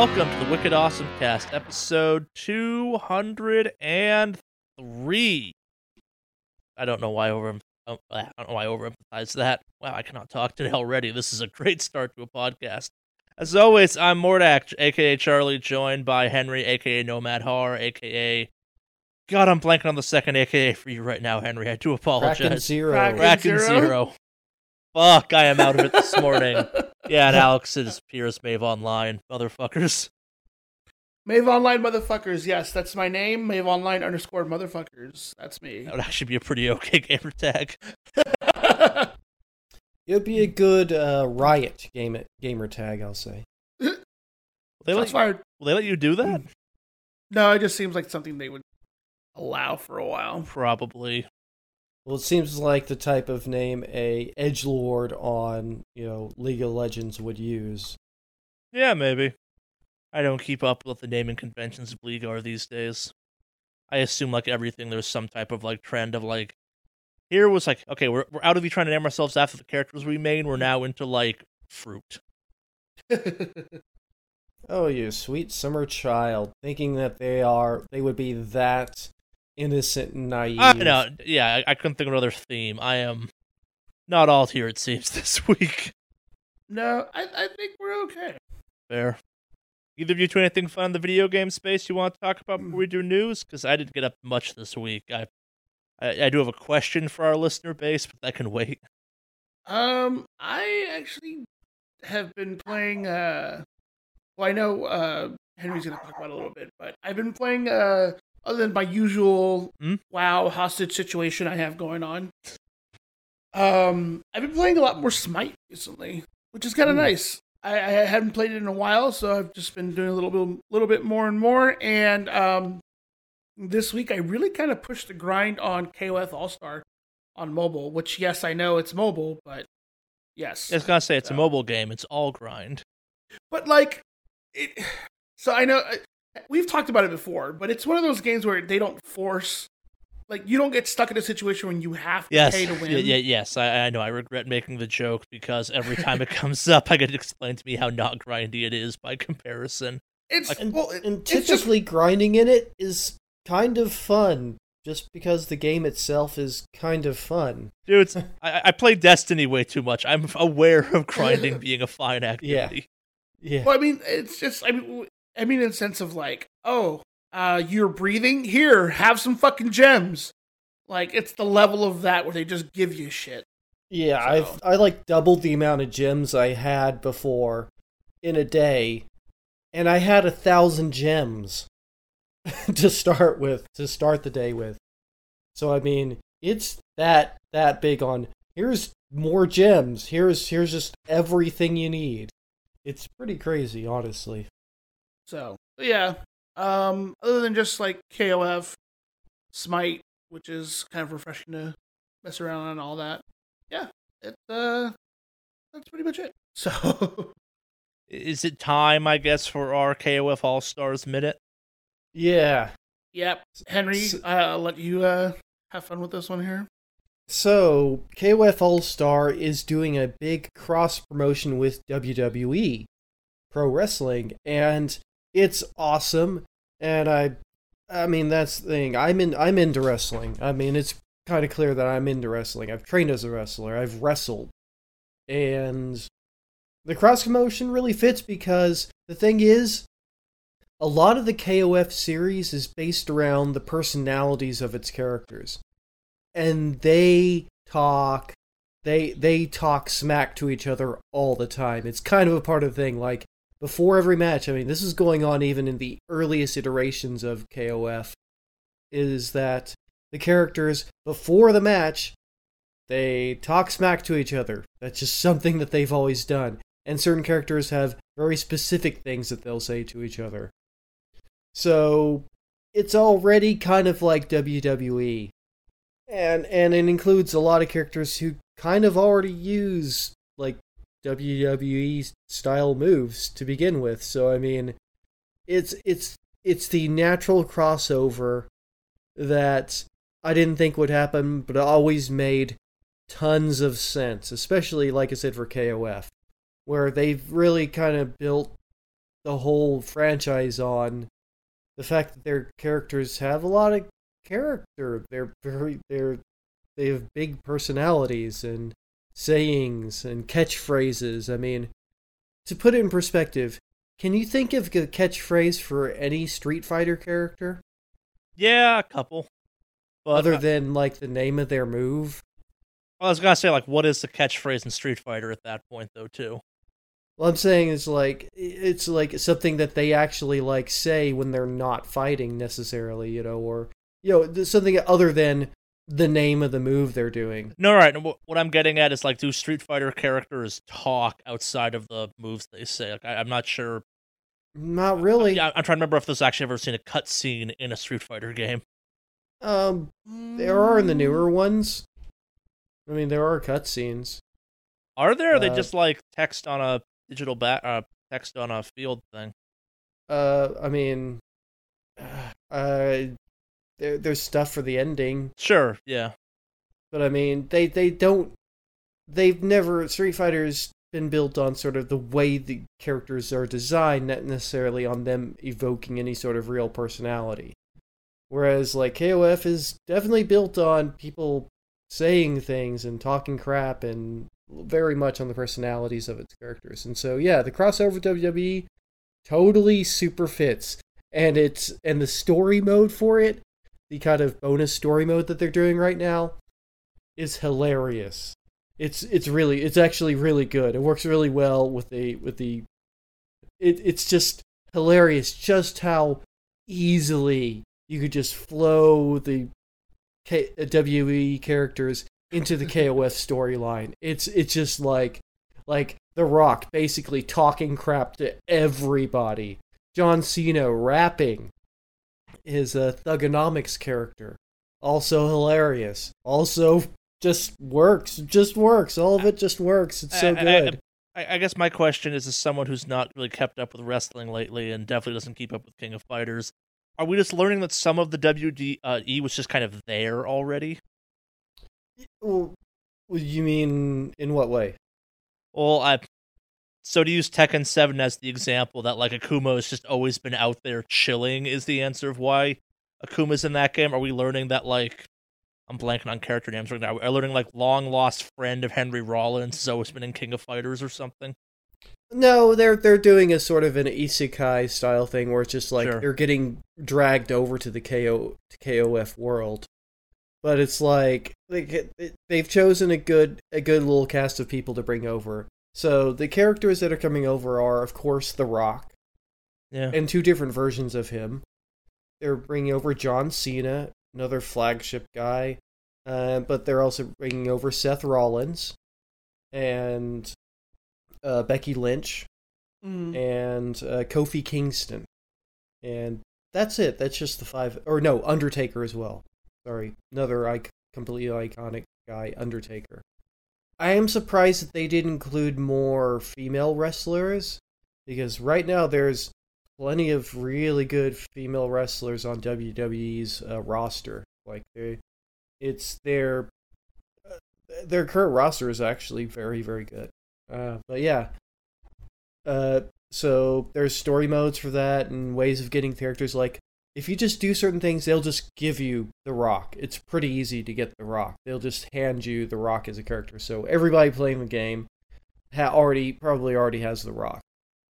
welcome to the Wicked Awesome Cast, episode 203. I don't know why I over oh, I don't know why I overemphasize that. Wow, I cannot talk today already. This is a great start to a podcast. As always, I'm Mordak, aka Charlie, joined by Henry, aka Nomad Har, aka God, I'm blanking on the second aka for you right now, Henry. I do apologize. Kraken Zero. Kraken Kraken Zero? Zero. Fuck, I am out of it this morning. yeah, and Alex is Pierce Mave Online, motherfuckers. Mave Online motherfuckers. Yes, that's my name. Mave Online underscore motherfuckers. That's me. That would actually be a pretty okay gamer tag. It would be a good uh, riot game gamer tag, I'll say. Will they, let Shots you, fired. will they let you do that? No, it just seems like something they would allow for a while. Probably. Well, it seems like the type of name a edge lord on you know League of Legends would use. Yeah, maybe. I don't keep up with the naming conventions of League are these days. I assume like everything there's some type of like trend of like here was like okay we're we're out of you trying to name ourselves after the characters we made we're now into like fruit. Oh, you sweet summer child, thinking that they are they would be that innocent and naive. I know yeah I, I couldn't think of another theme. I am not all here it seems this week. no, I, I think we're okay. Fair. Either of you do anything fun in the video game space you want to talk about before we do news? Because I didn't get up much this week. I, I I do have a question for our listener base, but that can wait. Um, I actually have been playing. Uh, well, I know uh, Henry's gonna talk about it a little bit, but I've been playing. Uh, other than my usual Hmm? WoW hostage situation I have going on. Um, I've been playing a lot more Smite recently, which is kind of Hmm. nice. I, I hadn't played it in a while, so I've just been doing a little bit, little bit more and more. And um, this week I really kind of pushed the grind on KOF All Star on mobile. Which, yes, I know it's mobile, but yes, I was gonna say it's a mobile game. It's all grind. but like it. So I know we've talked about it before, but it's one of those games where they don't force. Like you don't get stuck in a situation when you have to Yes, pay to win. Y- yeah, yes. I, I know. I regret making the joke because every time it comes up, I get to explain to me how not grindy it is by comparison. It's And, well, it- and it's just typically grinding in it is kind of fun, just because the game itself is kind of fun. Dude, it's, I, I play Destiny way too much. I'm aware of grinding being a fine activity. Yeah. Well, I mean, it's just I mean, w- I mean, in the sense of like, oh, uh, you're breathing here, have some fucking gems. Like it's the level of that where they just give you shit. Yeah, So- I've I like doubled the amount of gems I had before in a day, and I had a thousand gems to start with to start the day with. So I mean, it's that that big on here's more gems. Here's here's just everything you need. It's pretty crazy, honestly. So yeah. Um, other than just like KOF, Smite, which is kind of refreshing to mess around on all that. Yeah, it uh, that's pretty much it. So Is it time, I guess, for our KOF All Stars minute? Yeah. yep, Henry, S- uh, I'll let you uh have fun with this one here. So, KOF All Star is doing a big cross promotion with WWE Pro Wrestling, and it's awesome. And I, I mean, that's the thing. I'm in. I'm into wrestling. I mean, it's kind of clear that I'm into wrestling. I've trained as a wrestler. I've wrestled, and the cross promotion really fits because the thing is, a lot of the KOF series is based around the personalities of its characters and they talk they they talk smack to each other all the time it's kind of a part of the thing like before every match i mean this is going on even in the earliest iterations of kof is that the characters before the match they talk smack to each other. That's just something that they've always done. And certain characters have very specific things that they'll say to each other. So it's already kind of like wwe and and it includes a lot of characters who kind of already use like WWE style moves to begin with. So I mean, it's it's it's the natural crossover that I didn't think would happen, but always made tons of sense, especially like I said for KOF, where they've really kind of built the whole franchise on the fact that their characters have a lot of character. They're very they're they have big personalities and sayings and catchphrases. I mean, to put it in perspective, can you think of a catchphrase for any Street Fighter character Yeah, a couple. But other uh, than like the name of their move? I was gonna say like, what is the catchphrase in Street Fighter at that point though too? Well, I'm saying is like it's like something that they actually like say when they're not fighting necessarily, you know, or you know something other than the name of the move they're doing. No, right. What I'm getting at is like, do Street Fighter characters talk outside of the moves they say? Like, I, I'm not sure. Not really. Yeah, I'm trying to remember if there's actually ever seen a cutscene in a Street Fighter game. Um, there are in the newer ones. I mean, there are cutscenes. Are there? Or they Uh, just like text on a digital back, uh, text on a field thing. Uh, I mean, uh, there, there's stuff for the ending, Sure. Yeah. but I mean, they they don't. They've never Street Fighter's been built on sort of the way the characters are designed, not necessarily on them evoking any sort of real personality. Whereas like KOF is definitely built on people saying things and talking crap and very much on the personalities of its characters. And so yeah, the crossover with WWE totally super fits. And it's and the story mode for it, the kind of bonus story mode that they're doing right now is hilarious. It's it's really it's actually really good. It works really well with the with the it it's just hilarious just how easily you could just flow the K- uh, WE characters into the KOF storyline. It's it's just like like The Rock basically talking crap to everybody. John Cena rapping his uh, Thuganomics character. Also hilarious. Also just works. Just works. All of it just works. It's so I- I- good. I, I guess my question is, as someone who's not really kept up with wrestling lately and definitely doesn't keep up with King of Fighters, are we just learning that some of the WD uh, E was just kind of there already? Well, you mean in what way? Well, I so to use Tekken Seven as the example, that like Akuma has just always been out there chilling is the answer of why Akuma's in that game. Are we learning that like I'm blanking on character names right now? Are we learning like long lost friend of Henry Rollins has always been in King of Fighters or something? No, they're they're doing a sort of an isekai style thing where it's just like Sure. they're getting dragged over to the KO to KOF world. But it's like like it- they've chosen a good a good little cast of people to bring over. So the characters that are coming over are of course The Rock Yeah. and two different versions of him. They're bringing over John Cena, another flagship guy, uh, but they're also bringing over Seth Rollins and uh, Becky Lynch Mm. and uh, Kofi Kingston, and that's it. That's just the five. Or no, Undertaker as well. Sorry, another ic- completely iconic guy, Undertaker. I am surprised that they didn't include more female wrestlers because right now there's plenty of really good female wrestlers on WWE's uh, roster. Like they, it's their uh, their current roster is actually very very good. Uh, but yeah, uh, so there's story modes for that and ways of getting characters. Like if you just do certain things, they'll just give you the Rock. It's pretty easy to get the Rock. They'll just hand you the Rock as a character. So everybody playing the game ha- already probably already has the Rock.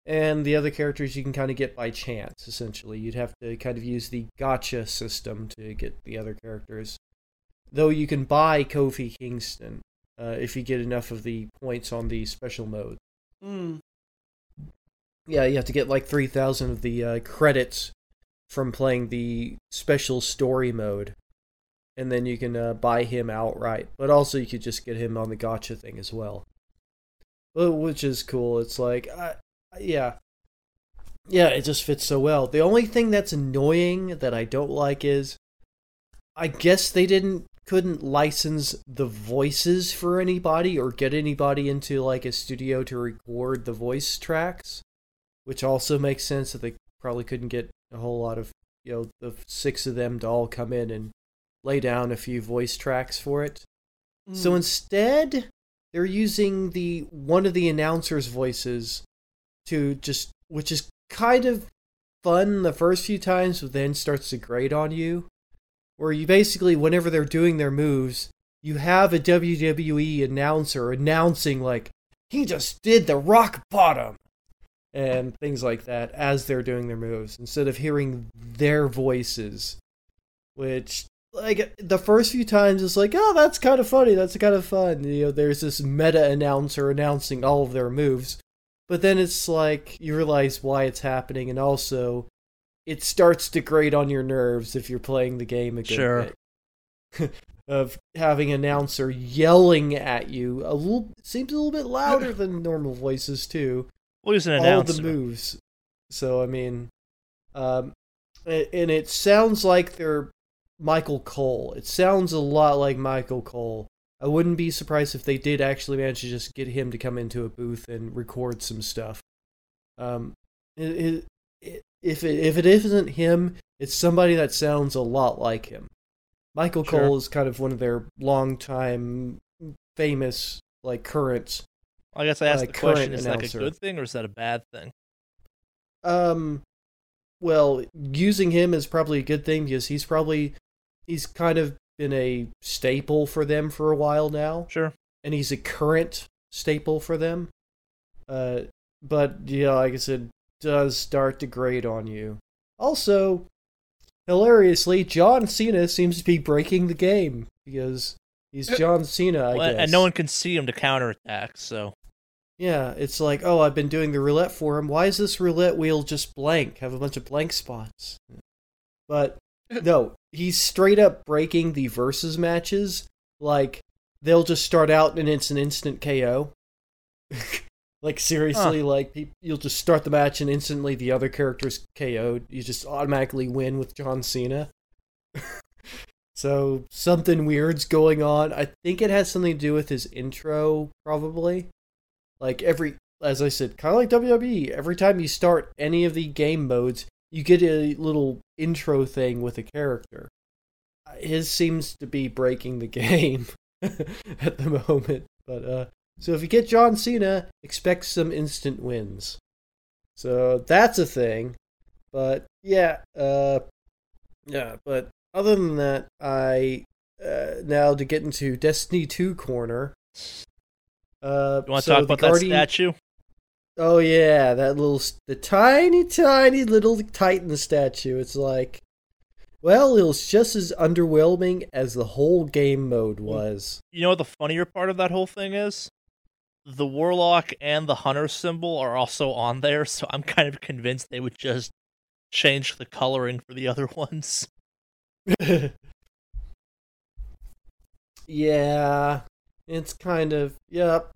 And the other characters you can kind of get by chance. Essentially, you'd have to kind of use the gotcha system to get the other characters. Though you can buy Kofi Kingston uh, if you get enough of the points on the special mode. Mm. Yeah, you have to get like 3,000 of the uh, credits from playing the special story mode. And then you can uh, buy him outright. But also, you could just get him on the gotcha thing as well. Well, Which is cool. It's like, uh, yeah. Yeah, it just fits so well. The only thing that's annoying that I don't like is I guess they didn't couldn't license the voices for anybody or get anybody into like a studio to record the voice tracks which also makes sense that they probably couldn't get a whole lot of you know the six of them to all come in and lay down a few voice tracks for it. So Mm. instead, they're using the one of the announcers' voices to just which is kind of fun the first few times, but then starts to grate on you. Where you basically, whenever they're doing their moves, you have a WWE announcer announcing like he just did the rock bottom and things like that as they're doing their moves instead of hearing their voices which like the first few times it's like oh that's kind of funny that's kind of fun. You know there's this meta announcer announcing all of their moves but then it's like you realize why it's happening and also it starts to grate on your nerves if you're playing the game a good Sure. of having announcer yelling at you a little seems a little bit louder than normal voices too We'll use an all the moves. So I mean, um, and it sounds like they're Michael Cole. It sounds a lot like Michael Cole. I wouldn't be surprised if they did actually manage to just get him to come into a booth and record some stuff. Um, it, it, if it if it isn't him, it's somebody that sounds a lot like him. Michael Sure. Cole is kind of one of their longtime famous like current I guess I asked uh, the question: Is that a good thing or is that a bad thing? Um, well, using him is probably a good thing because he's probably he's kind of been a staple for them for a while now, Sure. and he's a current staple for them. Uh, but yeah, like I said, does start to grate on you. Also, hilariously, John Cena seems to be breaking the game because he's John Cena. I Well, guess. and no one can see him to counterattack. So Yeah, it's like, oh, I've been doing the roulette for him. Why is this roulette wheel just blank? Have a bunch of blank spots. But no, he's straight up breaking the versus matches. Like they'll just start out and it's an instant KO. like seriously, like you'll just start the match and instantly the other character's KO'd. You just automatically win with John Cena. so something weird's going on. I think it has something to do with his intro, probably like every as i said kind of like wwe every time you start any of the game modes you get a little intro thing with a character. Uh, his seems to be breaking the game at the moment but uh so if you get john cena expect some instant wins. So that's a thing but yeah uh yeah but other than that i uh now to get into destiny 2 corner uh, you want to so talk about Guardian- that statue? Oh yeah, that little the tiny, tiny little Titan statue. It's like, well, it was just as underwhelming as the whole game mode was. You know what the funnier part of that whole thing is? The warlock and the hunter symbol are also on there, so I'm kind of convinced they would just change the coloring for the other ones. yeah, it's kind of yep,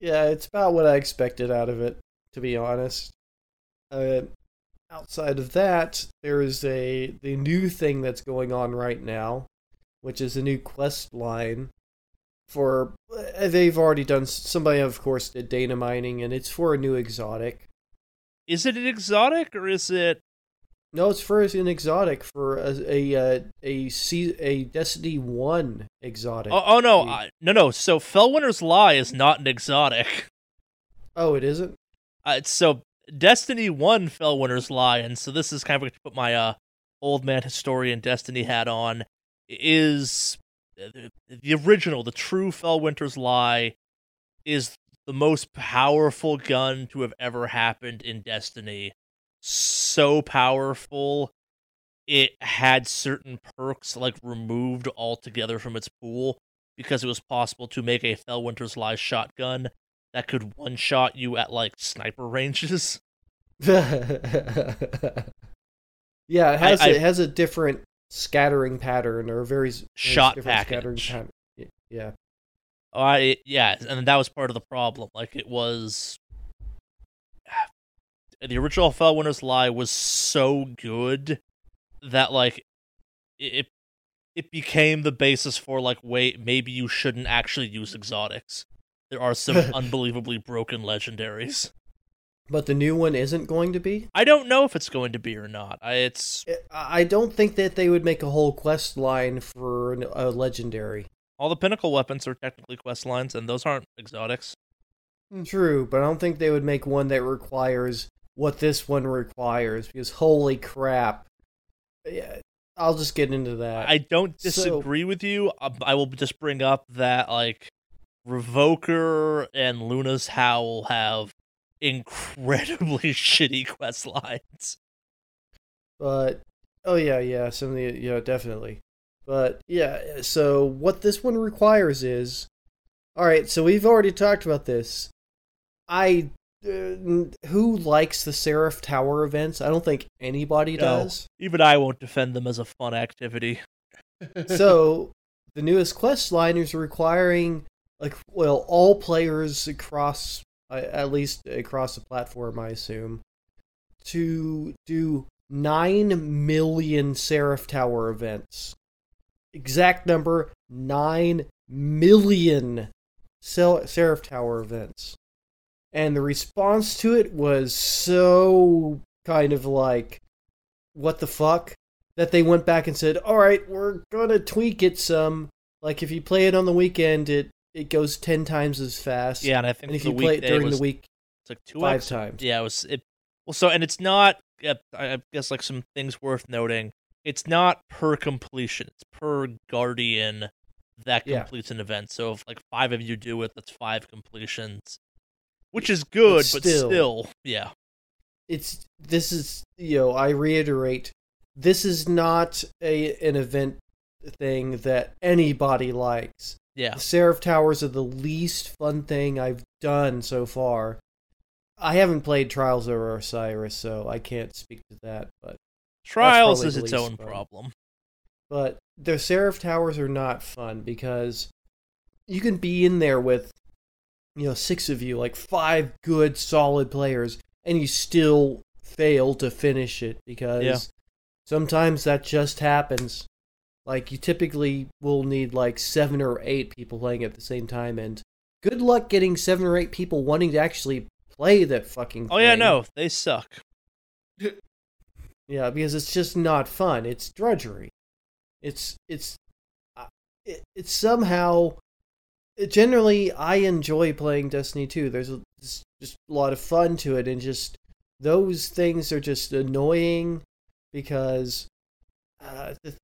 yeah. It's about what I expected out of it, to be honest. Uh, outside of that, there is a the new thing that's going on right now, which is a new quest line for uh, they've already done somebody of course did data mining and it's for a new exotic Is it an exotic or is it? No it's first an exotic for a a uh, a, destiny 1 exotic Oh, oh no, I, no, no. So Fellwinter's Lie is not an exotic. oh it isn't Uh, it's- so Destiny One Fellwinter's Lie, and so this is kind of to put my uh old man historian Destiny hat on. Is the, the original, the true Fellwinter's Lie, is the most powerful gun to have ever happened in Destiny. So powerful, it had certain perks like removed altogether from its pool because it was possible to make a Fellwinter's Lie shotgun that could one shot you at like sniper ranges. yeah it has I- a, it has a different scattering pattern or a very Shot different scattering package. pattern yeah I yeah, and that was part of the problem. Like it was the original Fell Fellwinter's Lie was so good that like it it became the basis for like wait maybe you shouldn't actually use exotics. There are some unbelievably broken legendaries. but the new one isn't going to be I don't know if it's going to be or not. I, it's I don't think that they would make a whole quest line for a legendary. all the pinnacle weapons are technically quest lines, and those aren't exotics. True, but I don't think they would make one that requires what this one requires because holy crap. Yeah, I'll just get into that. I don't So- disagree with you. uh, I will just bring up that like Revoker and Luna's Howl have incredibly shitty quest lines. But oh yeah, yeah, some of the yeah, definitely. But yeah, so what this one requires is all right. So we've already talked about this. I who likes the Seraph Tower events? I don't think anybody No. does. Even I won't defend them as a fun activity. so the newest quest line is requiring like well all players across uh, at least across the platform i assume to do 9 million seraph tower events exact number 9 million Sel- seraph tower events and the response to it was so kind of like what the fuck that they went back and said, "All right, we're gonna tweak it some. Like if you play it on the weekend, it it goes ten times as fast. Yeah, and I think and if you play it during was the week, it's like two five times. Yeah, it was it. Well, so and it's not. yeah, I guess like some things worth noting. It's not per completion. It's per guardian that Yeah. completes an event. So if like five of you do it, that's five completions, which is good, but still- still, yeah, It's this is you know I reiterate, this is not a an event thing that anybody likes. yeah. The Seraph Towers are the least fun thing I've done so far. I haven't played Trials of Osiris, so I can't speak to that. But Trials is its own fun. problem. but the Seraph Towers are not fun because you can be in there with, you know, six of you, like five good, solid players, and you still fail to finish it because Yeah. sometimes that just happens. Like, you typically will need like seven or eight people playing at the same time, and good luck getting seven or eight people wanting to actually play that fucking Oh yeah, no, they suck. Yeah, because it's just not fun. It's drudgery. It's it's uh, it, it's somehow generally I enjoy playing Destiny 2. There's a, just a lot of fun to it and just those things are just annoying because uh, the,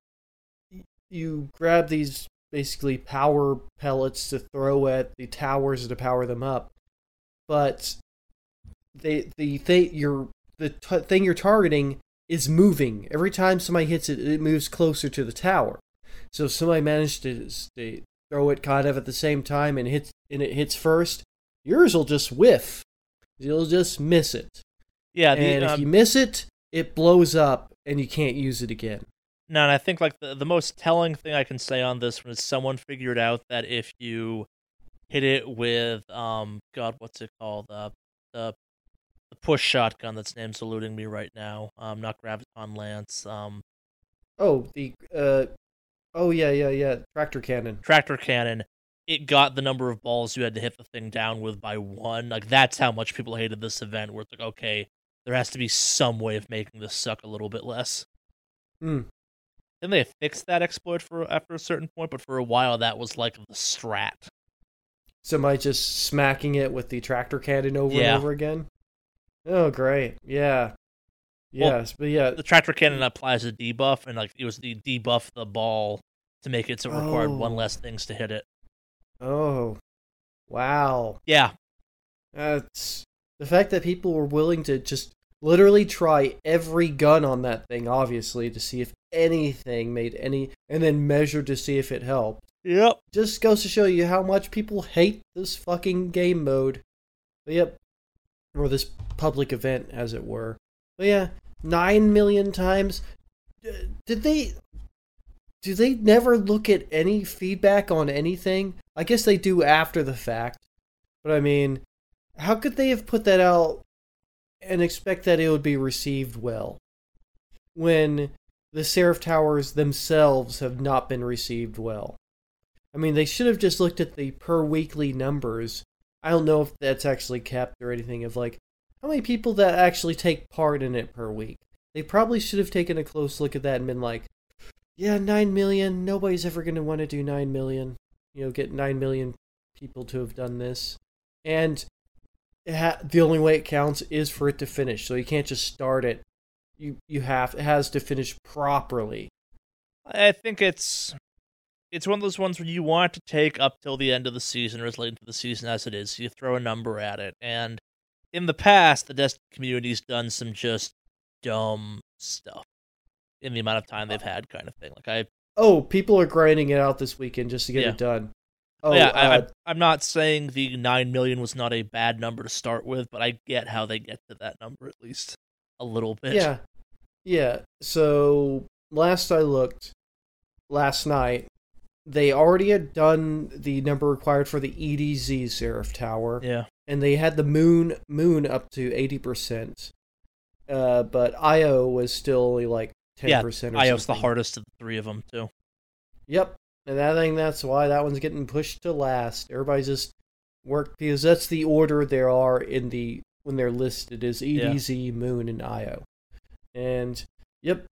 you grab these basically power pellets to throw at the towers to power them up, but they the thing you're the t- thing you're targeting is moving. Every time somebody hits it, it moves closer to the tower. So if somebody managed to, to throw it kind of at the same time and hits and it hits first, yours will just whiff. You'll just miss it. Yeah, the, and if um, you miss it, it blows up and you can't use it again. No, and I think like the the most telling thing I can say on this one is someone figured out that if you hit it with um God, what's it called? Uh, the the push shotgun that's name's eluding me right now. Um, not graviton lance. Um, Oh, the uh oh yeah, yeah, yeah, tractor cannon. tractor cannon. It got the number of balls you had to hit the thing down with by one. Like that's how much people hated this event. Where it's like, okay, there has to be some way of making this suck a little bit less. Hmm. Then they fixed that exploit for after a certain point, but for a while that was like the strat. Somebody just smacking it with the tractor cannon over Yeah. and over again. Oh great. Yeah. Well, Yes, but yeah, The tractor cannon applies a debuff, and like it was the debuff the ball to make it so it required one Oh. less things to hit it. Oh, wow. Yeah, That's the fact that people were willing to just literally try every gun on that thing, obviously, to see if anything made any, and then measure to see if it helped. yep. Just goes to show you how much people hate this fucking game mode. But yep. Or this public event, as it were. But yeah, nine million times. Did they. Do they never look at any feedback on anything? I guess they do after the fact. But I mean, how could they have put that out and expect that it would be received well? When the Seraph Towers themselves have not been received well. I mean, they should have just looked at the per weekly numbers. I don't know if that's actually kept or anything of like how many people that actually take part in it per week. They probably should have taken a close look at that and been like, yeah, 9 million. Nobody's ever going to want to do 9 million. You know, get 9 million people to have done this. And ha- the only way it counts is for it to finish. So you can't just start it. You you have it has to finish properly. I think it's it's one of those ones where you want to take up till the end of the season or as late into the season as it is. You throw a number at it, and in the past, the Destiny community's done some just dumb stuff in the amount of time they've had, kind of thing. Like I, Oh, people are grinding it out this weekend just to get Yeah. it done. Oh yeah, I, uh, I, I'm not saying the nine million was not a bad number to start with, but I get how they get to that number at least a little bit. Yeah. Yeah. So last I looked, last night, they already had done the number required for the EDZ Seraph Tower, yeah, and they had the moon moon up to eighty percent. Uh, but IO was still only like ten Yeah, percent. Io's the hardest of the three of them too. Yep, and I think that's why that one's getting pushed to last. Everybody's just work because that's the order there are in the when they're listed is EDZ, Moon, and IO. And yep,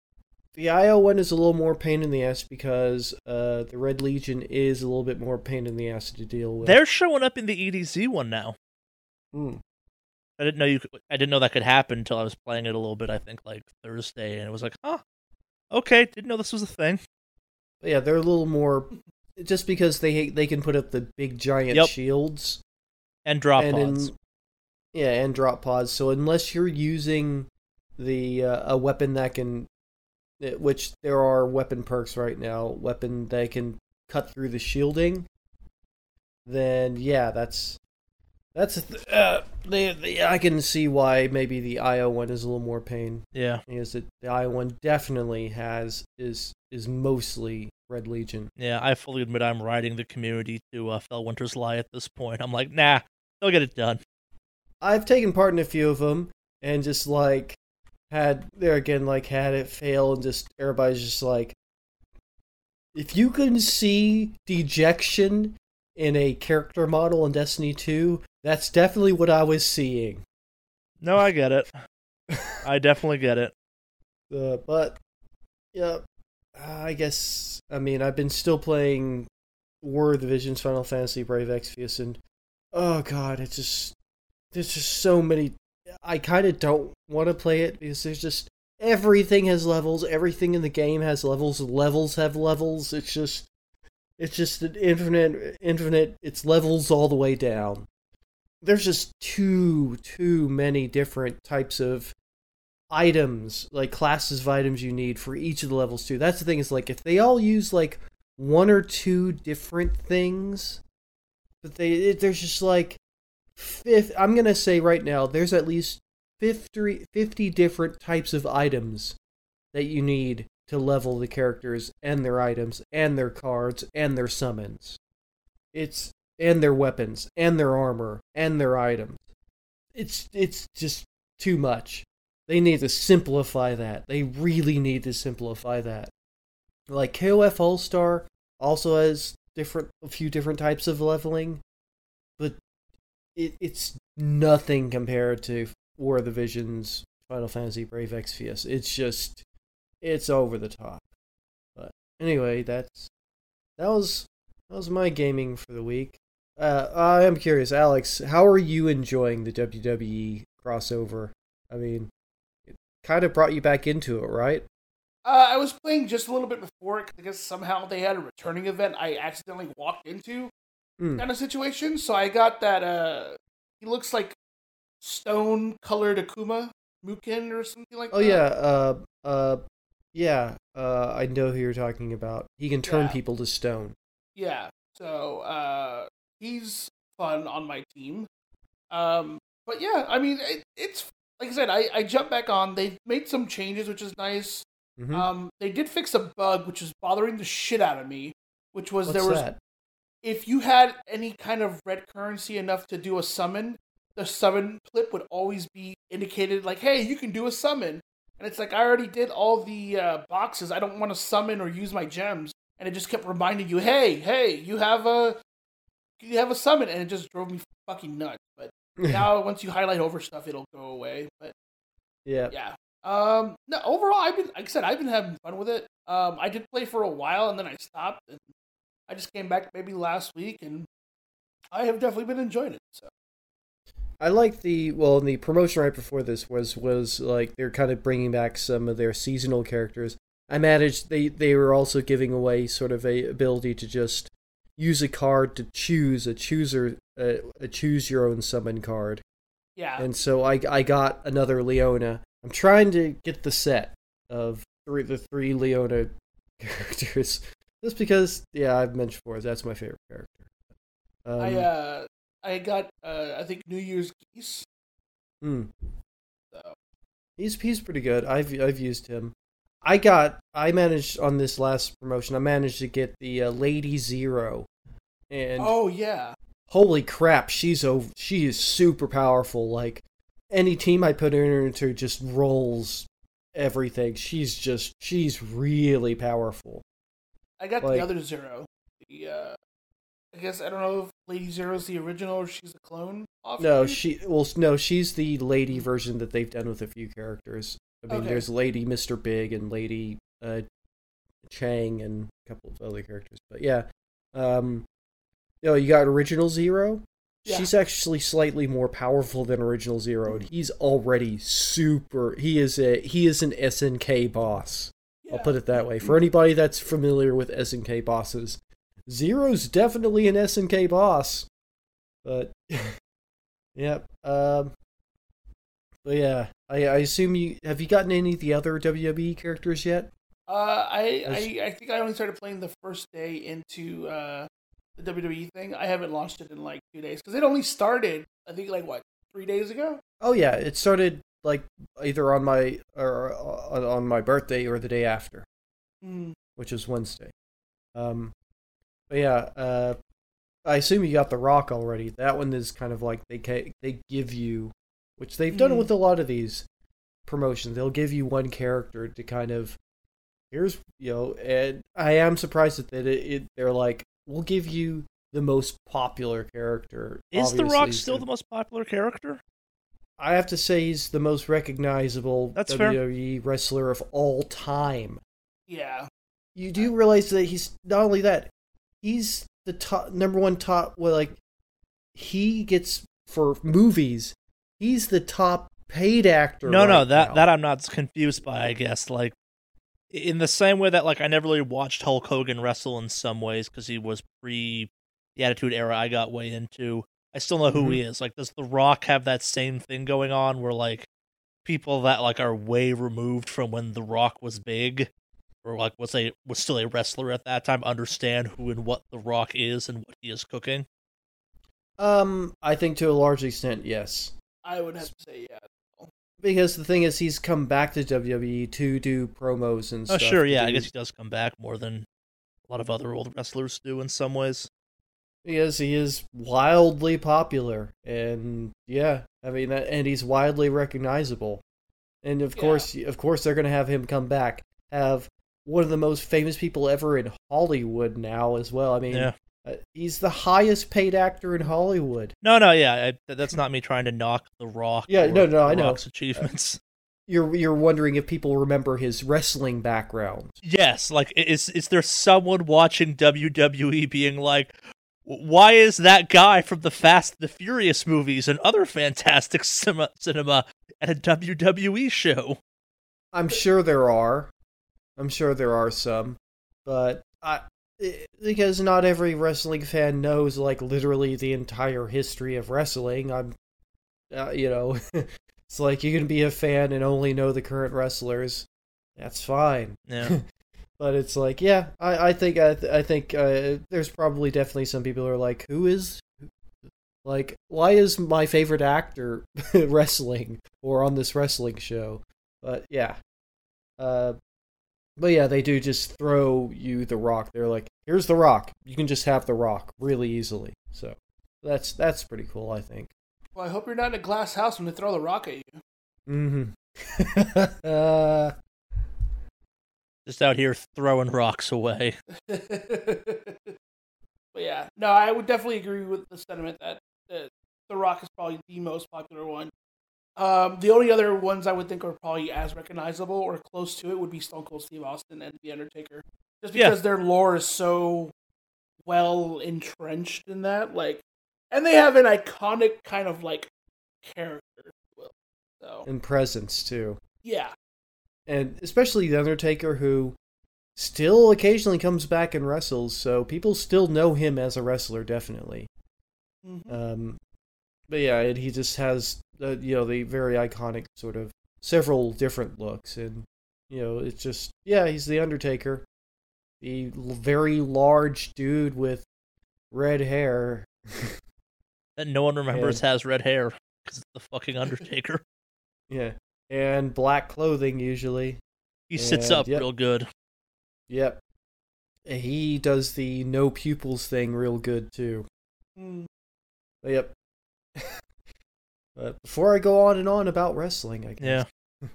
the IO one is a little more pain in the ass because uh, the Red Legion is a little bit more pain in the ass to deal with. They're showing up in the EDZ one now. Hmm. I didn't know you. Could, I didn't know that could happen until I was playing it a little bit. I think like Thursday, and it was like, huh, okay, didn't know this was a thing. But yeah, they're a little more just because they they can put up the big giant Yep. shields. And drop and pods. in- yeah, and drop pods. So unless you're using the uh, a weapon that can, eh, which there are weapon perks right now, weapon that can cut through the shielding, then yeah, that's that's uh, the, the I can see why maybe the IO one is a little more pain. yeah, Is that the IO one definitely has is is mostly Red Legion. yeah. I fully admit I'm riding the community to uh, Fellwinter's Lie at this point. I'm like, nah, they'll get it done. I've taken part in a few of them and just like had there again like had it fail and just everybody's just like if you can see dejection in a character model in Destiny 2, that's definitely what I was seeing. No, I get it. I definitely get it. Uh, but yeah, I guess I mean I've been still playing War of the Visions, Final Fantasy, Brave Exvius, and oh god, it's just there's just so many. I kind of don't want to play it because there's just everything has levels. Everything in the game has levels. Levels have levels. It's just it's just an infinite, infinite. It's levels all the way down. There's just too too many different types of items, like classes of items you need for each of the levels too. That's the thing is like if they all use like one or two different things, but they it, there's just like fifth. I'm gonna say right now there's at least 50, 50 different types of items that you need to level the characters and their items and their cards and their summons. It's and their weapons and their armor and their items. It's it's just too much. They need to simplify that. They really need to simplify that. Like KOF All Star also has different a few different types of leveling, but it, it's nothing compared to War of the Visions, Final Fantasy Brave Exvius. It's just it's over the top. But anyway, that's that was that was my gaming for the week. Uh, I am curious, Alex, how are you enjoying the WWE crossover? I mean, it kind of brought you back into it, right? Uh, I was playing just a little bit before it 'cause I guess somehow they had a returning event I accidentally walked into Hmm. kind of situation. So I got that. Uh, he looks like stone colored Akuma Mukai or something like Oh that. Oh yeah, uh, uh, yeah. Uh, I know who you're talking about. He can turn Yeah. people to stone. Yeah. So uh, he's fun on my team. Um, but yeah, I mean, it, it's like I said, I, I jumped back on. They made some changes, which is nice. Mhm. Um, they did fix a bug which was bothering the shit out of me, which was What's there was that? if you had any kind of red currency enough to do a summon, the summon clip would always be indicated like, "Hey, you can do a summon." And it's like I already did all the uh, boxes. I don't want to summon or use my gems, and it just kept reminding you, "Hey, hey, you have a you have a summon," and it just drove me fucking nuts. But now, once you highlight over stuff, it'll go away. But yeah. yeah. Um. No. Overall, I've been like I said, I've been having fun with it. Um. I did play for a while, and then I stopped, and I just came back maybe last week, and I have definitely been enjoying it. So I like the well, the promotion right before this was was like they're kind of bringing back some of their seasonal characters. I managed they they were also giving away sort of a ability to just use a card to choose a chooser a, a choose your own summon card. Yeah. And so I I got another Leona. I'm trying to get the set of three the three Leona characters just because yeah I've mentioned before that's my favorite character. Um, I uh I got uh I think New Year's Geese. hmm. So He's he's pretty good. I've I've used him. I got I managed on this last promotion. I managed to get the uh, Lady Zero, and Oh yeah. holy crap, she's over. She is super powerful. Like any team I put her into just rolls everything. She's just she's really powerful. I got Like- the other zero. The uh I guess I don't know if Lady Zero's the original or she's a clone. No, she well no, she's the lady version that they've done with a few characters. I mean, Okay. there's Lady Mister Big and Lady uh, Chang and a couple of other characters. But yeah, um, you know, you got Original Zero. Yeah. She's actually slightly more powerful than Original Zero, and he's already super. He is a he is an SNK boss. I'll put it that way. For anybody that's familiar with SNK bosses, Zero's definitely an SNK boss. But yep. Um but yeah, I, I assume you have you gotten any of the other WWE characters yet? Uh, I, As- I I think I only started playing the first day into uh, the WWE thing. I haven't launched it in like two days because it only started. I think like what three days ago. Oh yeah, it started like either on my or on, on my birthday or the day after, Mm. which is Wednesday. Um but yeah, uh I assume you got The Rock already. That one is kind of like they ca- they give you which they've done Mhm. with a lot of these promotions. They'll give you one character to kind of here's you know, and I am surprised that it, it they're like we'll give you the most popular character. Is The Rock still the most popular character? I have to say he's the most recognizable That's fair. WWE wrestler of all time. Yeah. You do realize that he's not only that, he's the top number one top well like he gets for movies, he's the top paid actor. No, no, that now. that I'm not confused by. I guess like in the same way that like I never really watched Hulk Hogan wrestle in some ways because he was pre the Attitude Era. I got way into. I still know who Mm-hmm. he is. Like, does The Rock have that same thing going on where like people that like are way removed from when The Rock was big, or like was a was still a wrestler at that time, understand who and what The Rock is and what he is cooking? Um, I think to a large extent, yes. I would have to say yeah. Because the thing is, he's come back to WWE to do promos and Oh, stuff. sure, to yeah. I guess he does come back more than a lot of other old wrestlers do in some ways. Because he is wildly popular, and yeah, I mean, that, and he's widely recognizable. And of Yeah. course, of course, they're going to have him come back, have one of the most famous people ever in Hollywood now as well. I mean, Yeah. uh, he's the highest paid actor in Hollywood. No, no, yeah, I, that's not me trying to knock The Rock. Yeah, no, no, I The know. Rock's achievements. You're you're wondering if people remember his wrestling background. yes, like is is there someone watching WWE being like, why is that guy from the Fast and the Furious movies and other fantastic cinema, cinema at a WWE show? I'm sure there are. I'm sure there are some, but I because not every wrestling fan knows like literally the entire history of wrestling. I'm, uh, you know, it's like you can be a fan and only know the current wrestlers. That's fine. Yeah, But it's like, yeah, I, I think I, th- I think uh, there's probably definitely some people who are like, who is, like, why is my favorite actor wrestling or on this wrestling show? But yeah, uh, but yeah, they do just throw you the Rock. They're like, here's the Rock. You can just have the Rock really easily. So that's that's pretty cool, I think. Well, I hope you're not in a glass house when they throw the rock at you. Mm-hmm. uh, just out here throwing rocks away. but yeah, no, I would definitely agree with the sentiment that uh, The Rock is probably the most popular one. Um, the only other ones I would think are probably as recognizable or close to it would be Stone Cold Steve Austin and The Undertaker, just Yeah. because their lore is so well entrenched in that. Like, and they have an iconic kind of like character. if will. So and presence too. yeah, and especially the Undertaker, who still occasionally comes back and wrestles, so people still know him as a wrestler, definitely. Mm-hmm. Um, but yeah, and he just has uh, you know the very iconic sort of several different looks, and you know it's just yeah, he's the Undertaker, the very large dude with red hair. That no one remembers has red hair because it's the fucking Undertaker. yeah, and black clothing usually. He sits And, up yep. real good. Yep. He does the no pupils thing real good too. Mm. Yep. but before I go on and on about wrestling, I guess. Yeah.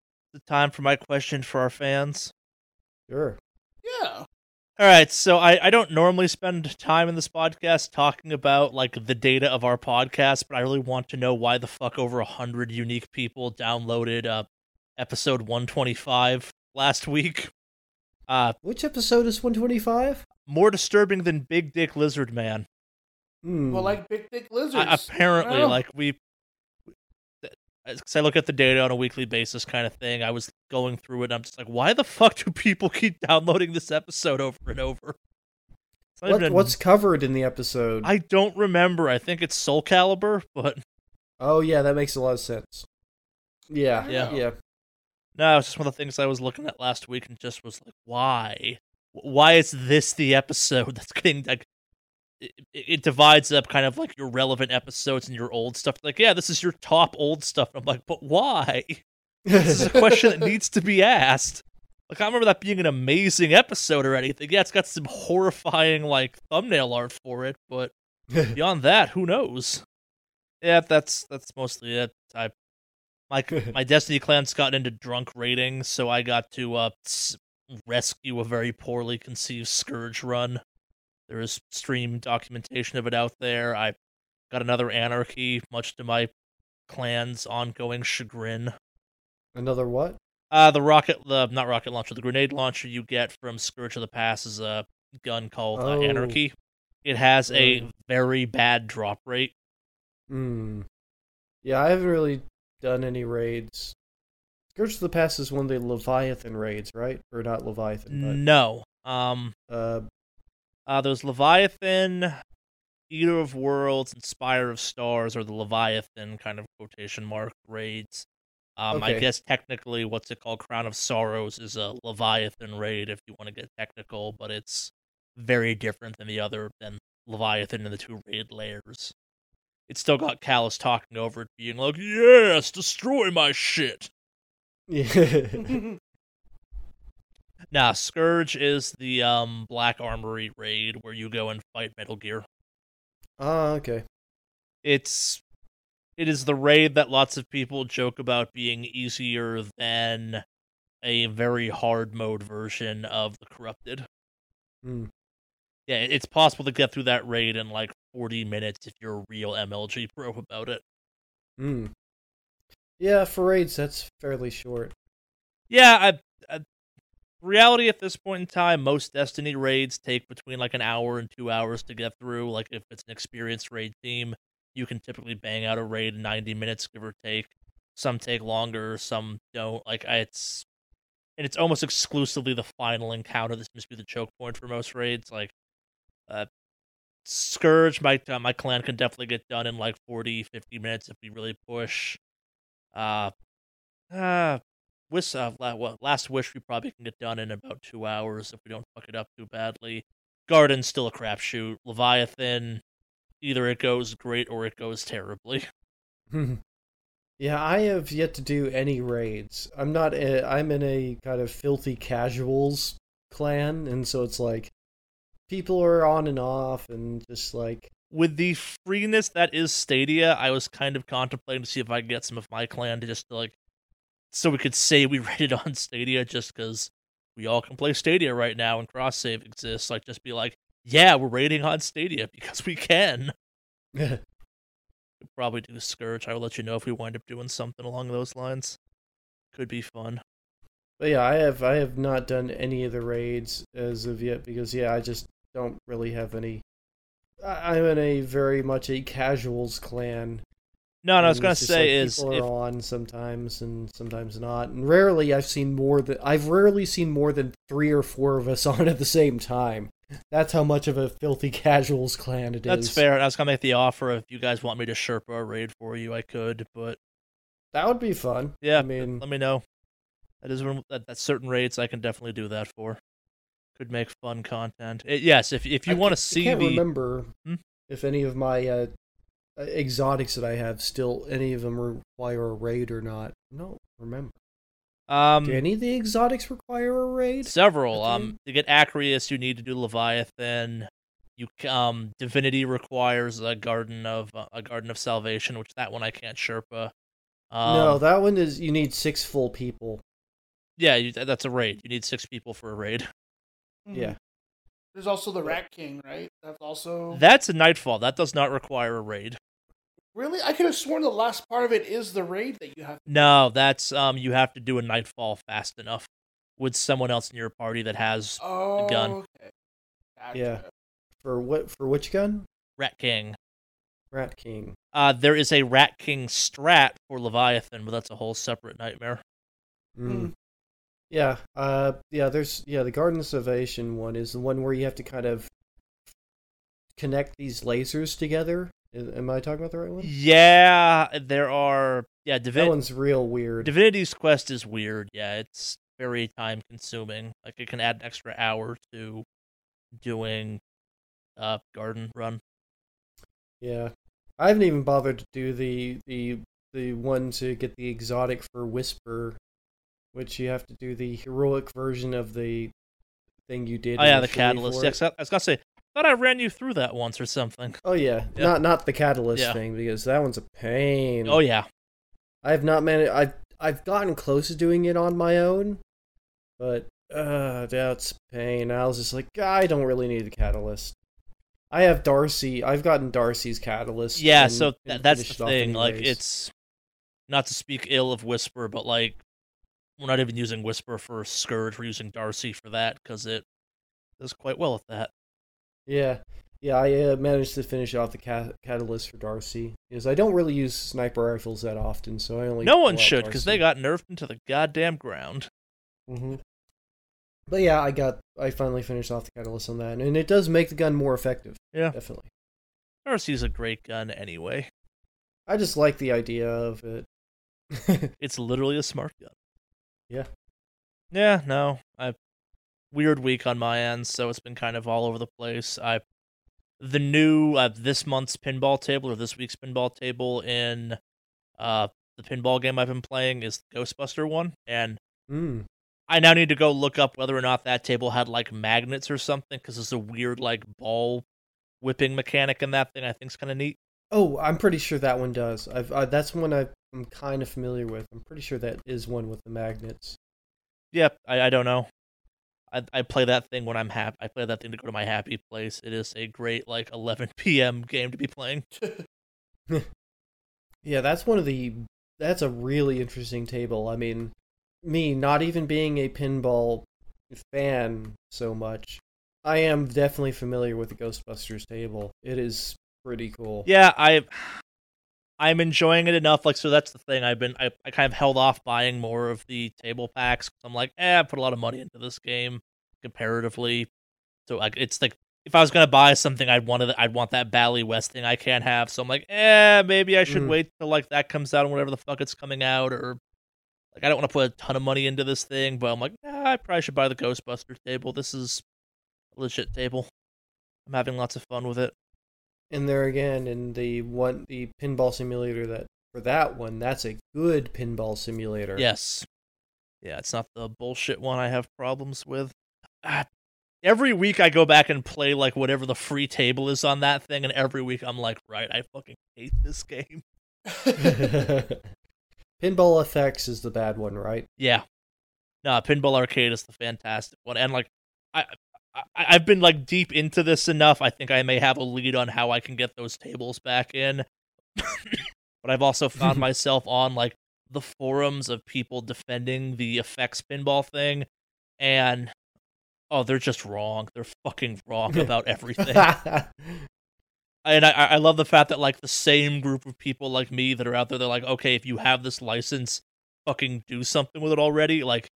the time for my question for our fans. Sure. yeah. All right, so I, I don't normally spend time in this podcast talking about like the data of our podcast, but I really want to know why the fuck over a hundred unique people downloaded uh episode one twenty five last week. Uh Which episode is 125? more disturbing than Big Dick Lizard Man. Hmm. Well, like big Dick lizards. I, apparently, Well. like we, because I look at the data on a weekly basis, kind of thing. I was going through it, and I'm just like, why the fuck do people keep downloading this episode over and over? What, even what's covered in the episode? I don't remember. I think it's Soul Calibur, but Oh yeah, that makes a lot of sense. Yeah. Yeah. Yeah. no, it's just one of the things I was looking at last week and just was like, why? Why is this the episode that's getting like? It, it divides up kind of like your relevant episodes and your old stuff. Like, yeah, this is your top old stuff. I'm like, but why? This is a question that needs to be asked. Like, I remember that being an amazing episode or anything. Yeah, it's got some horrifying like thumbnail art for it, but beyond that, who knows? Yeah, that's that's mostly it. I my my Destiny clan's gotten into drunk ratings, so I got to uh rescue a very poorly conceived scourge run. There is stream documentation of it out there. I got another anarchy, much to my clan's ongoing chagrin. Another what? Uh the rocket the not rocket launcher, the grenade launcher you get from Scourge of the Past is a gun called uh, Oh. Anarchy. It has a very bad drop rate. Hmm. Yeah, I haven't really done any raids. Scourge of the Past is one of the Leviathan raids, right? Or not Leviathan, No. Um uh, uh there's Leviathan, Eater of Worlds, and Spire of Stars are the Leviathan kind of quotation mark raids. Um I guess technically what's it called? Crown of Sorrows is a Leviathan raid if you want to get technical, but it's very different than the other than Leviathan and the two raid lairs. It's still got Calus talking over it, being like, Yes, destroy my shit. yeah. Nah, Scourge is the um Black Armory raid where you go and fight Metal Gear. Ah, okay. It's it is the raid that lots of people joke about being easier than a very hard mode version of the Corrupted. Hmm. Yeah, it's possible to get through that raid in like 40 minutes if you're a real MLG pro about it. Hmm. Yeah, for raids, that's fairly short. Yeah, I, I reality at this point in time, most Destiny raids take between like an hour and two hours to get through. Like if it's an experienced raid team, you can typically bang out a raid in ninety minutes, give or take. Some take longer, some don't. Like it's and it's almost exclusively the final encounter seems to be the choke point for most raids. Like, uh, Scourge, my uh, my clan can definitely get done in like 40, 50 minutes if we really push. Uh, uh Wish, uh, last wish we probably can get done in about two hours if we don't fuck it up too badly. Garden's still a crapshoot. Leviathan, either it goes great or it goes terribly. yeah, I have yet to do any raids. I'm not. A, I'm in a kind of filthy casuals clan, and so it's like people are on and off, and just like With the freeness that is Stadia, I was kind of contemplating to see if I could get some of my clan to just like, so we could say we rated on Stadia just because we all can play Stadia right now and cross save exists. Like, just be like, yeah, we're rating on Stadia because we can. Could probably do Scourge. I will let you know if we wind up doing something along those lines. Could be fun. But yeah, I have I have not done any of the raids as of yet because yeah, I just don't really have any. I'm in a very much a casuals clan, No, no, I was gonna say like is people if, are on sometimes and sometimes not, and rarely I've seen more than I've rarely seen more than three or four of us on at the same time. That's how much of a filthy casuals clan it is. that's fair. I was gonna make the offer if you guys want me to Sherpa a raid for you, I could, but That would be fun. yeah, I mean, let me know. That is one that, that's certain raids I can definitely do that for. Could make fun content. It- yes, if if you I want to see I can't the remember Hmm? if any of my uh, exotics that I have still any of them require a raid or not. No, remember. um Do any of the exotics require a raid? several um to get Acrius you need to do Leviathan. You um Divinity requires a garden of uh, a garden of salvation, which that one I can't Sherpa. Um, no, that one is you need six full people. yeah, you, that's a raid. You need six people for a raid. Mhm. Yeah. There's also the Rat King, right? That's also That's a nightfall. That does not require a raid. really. I could have sworn the last part of it is the raid that you have. No, that's um you have to do a nightfall fast enough with someone else in your party that has Oh, gun. Okay. Gotcha. Yeah. For what? For which gun? Rat King. Rat King. Uh there is a Rat King strat for Leviathan, but that's a whole separate nightmare. Mm. Hmm. Yeah. Uh. Yeah. There's. Yeah. The Garden of Salvation one is the one where you have to kind of connect these lasers together. Am I talking about the right one? Yeah, there are yeah, That one's real weird. Divinity's Quest is weird. Yeah, it's very time consuming. Like it can add an extra hour to doing uh garden run. Yeah, I haven't even bothered to do the the the one to get the exotic for Whisper, which you have to do the heroic version of the thing you did. Oh yeah, the catalyst. Yeah, I was gonna say, thought I ran you through that once or something. Oh yeah. Yeah. not not the catalyst Yeah. thing because that one's a pain. Oh yeah, I have not managed. I've I've gotten close to doing it on my own, but uh, that's pain. I was just like, I don't really need the catalyst. I have Darcy. I've gotten D.A.R.C.I.'s catalyst. yeah. and- so and that's the thing. Like it's not to speak ill of Whisper, but like we're not even using Whisper for Scourge. We're using D.A.R.C.I. for that because it does quite well with that. Yeah, yeah. I uh, managed to finish off the ca- catalyst for D.A.R.C.I. because I don't really use sniper rifles that often, so I only no one should because they got nerfed into the goddamn ground. Mm-hmm. But yeah, I got. I finally finished off the catalyst on that, and it does make the gun more effective. Yeah. definitely. D.A.R.C.I.'s a great gun anyway. I just like the idea of it. It's literally a smart gun. Yeah. Yeah, no. I weird week on my end, so it's been kind of all over the place. I the new uh, this month's pinball table or this week's pinball table in uh the pinball game I've been playing is the Ghostbuster one, and mm. I now need to go look up whether or not that table had like magnets or something because there's a weird like ball whipping mechanic in that thing. I think's kind of neat. Oh, I'm pretty sure that one does. I've uh, that's one I'm kind of familiar with. I'm pretty sure that is one with the magnets. Yep, I, I don't know. I I play that thing when I'm happy. I play that thing to go to my happy place. It is a great like 11 p.m. game to be playing. Yeah, that's one of the. That's a really interesting table. I mean, me not even being a pinball fan so much, I am definitely familiar with the Ghostbusters table. It is pretty cool. Yeah, I I'm enjoying it enough. Like so, that's the thing. I've been I, I kind of held off buying more of the table packs. I'm like, eh, I put a lot of money into this game comparatively. So like, it's like if I was gonna buy something, I'd want to, I'd want that Bally West thing I can't have. So I'm like, eh, maybe I should Mm. wait till like that comes out and whatever the fuck it's coming out, or like I don't want to put a ton of money into this thing. But I'm like, nah, I probably should buy the Ghostbusters table. This is a legit table. I'm having lots of fun with it. And there again, in the one, the pinball simulator that for that one, that's a good pinball simulator. Yes. Yeah, it's not the bullshit one I have problems with. Ah, every week I go back and play like whatever the free table is on that thing, and every week I'm like, right, I fucking hate this game. Pinball FX is the bad one, right? Yeah. No, Pinball Arcade is the fantastic one, and like, I, I I've been like deep into this enough. I think I may have a lead on how I can get those tables back in. but I've also found myself on like the forums of people defending the FX pinball thing, and oh, they're just wrong. They're fucking wrong about everything. and I I love the fact that like the same group of people like me that are out there, they're like, okay, if you have this license, fucking do something with it already. Like,